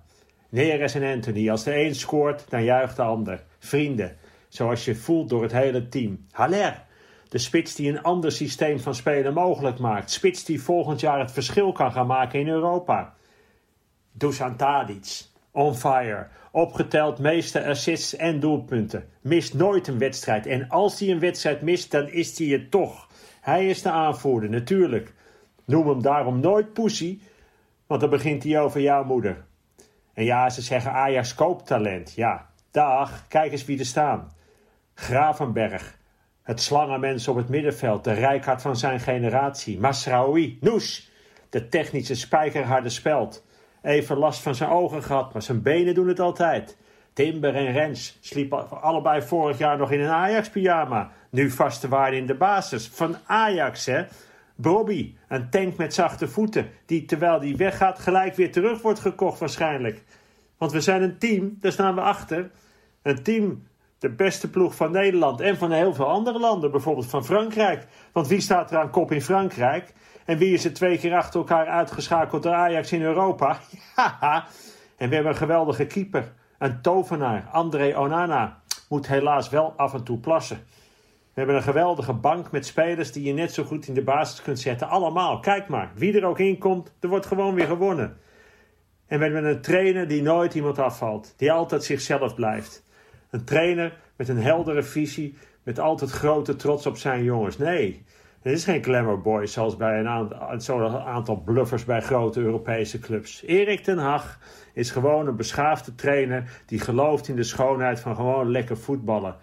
Neres en Anthony, als de een scoort, dan juicht de ander. Vrienden, zoals je voelt door het hele team. Haller, de spits die een ander systeem van spelen mogelijk maakt. Spits die volgend jaar het verschil kan gaan maken in Europa. Dusan Tadic, On fire. Opgeteld meeste assists en doelpunten. Mist nooit een wedstrijd. En als hij een wedstrijd mist, dan is hij het toch. Hij is de aanvoerder, natuurlijk. Noem hem daarom nooit Pussy, want dan begint hij over jouw moeder. En ja, ze zeggen Ajax koopt talent. Ja, dag, kijk eens wie er staan. Gravenberg, het slangenmens op het middenveld, de rijkaard van zijn generatie. Masraoui, Noes, de technische spijkerharde speld. Even last van zijn ogen gehad, maar zijn benen doen het altijd. Timber en Rens sliepen allebei vorig jaar nog in een Ajax-pyjama. Nu vaste waarde in de basis. Van Ajax, hè? Bobby, een tank met zachte voeten, die terwijl die weggaat gelijk weer terug wordt gekocht waarschijnlijk. Want we zijn een team, daar staan we achter. Een team, de beste ploeg van Nederland en van heel veel andere landen, bijvoorbeeld van Frankrijk. Want wie staat er aan kop in Frankrijk? En wie is er twee keer achter elkaar uitgeschakeld door Ajax in Europa? Ja, en we hebben een geweldige keeper, een tovenaar, André Onana. Moet helaas wel af en toe plassen. We hebben een geweldige bank met spelers die je net zo goed in de basis kunt zetten. Allemaal, kijk maar. Wie er ook in komt, er wordt gewoon weer gewonnen. En we hebben een trainer die nooit iemand afvalt. Die altijd zichzelf blijft. Een trainer met een heldere visie. Met altijd grote trots op zijn jongens. Nee, het is geen glamour boy zoals bij een aantal, zo'n aantal bluffers bij grote Europese clubs. Erik ten Hag is gewoon een beschaafde trainer die gelooft in de schoonheid van gewoon lekker voetballen.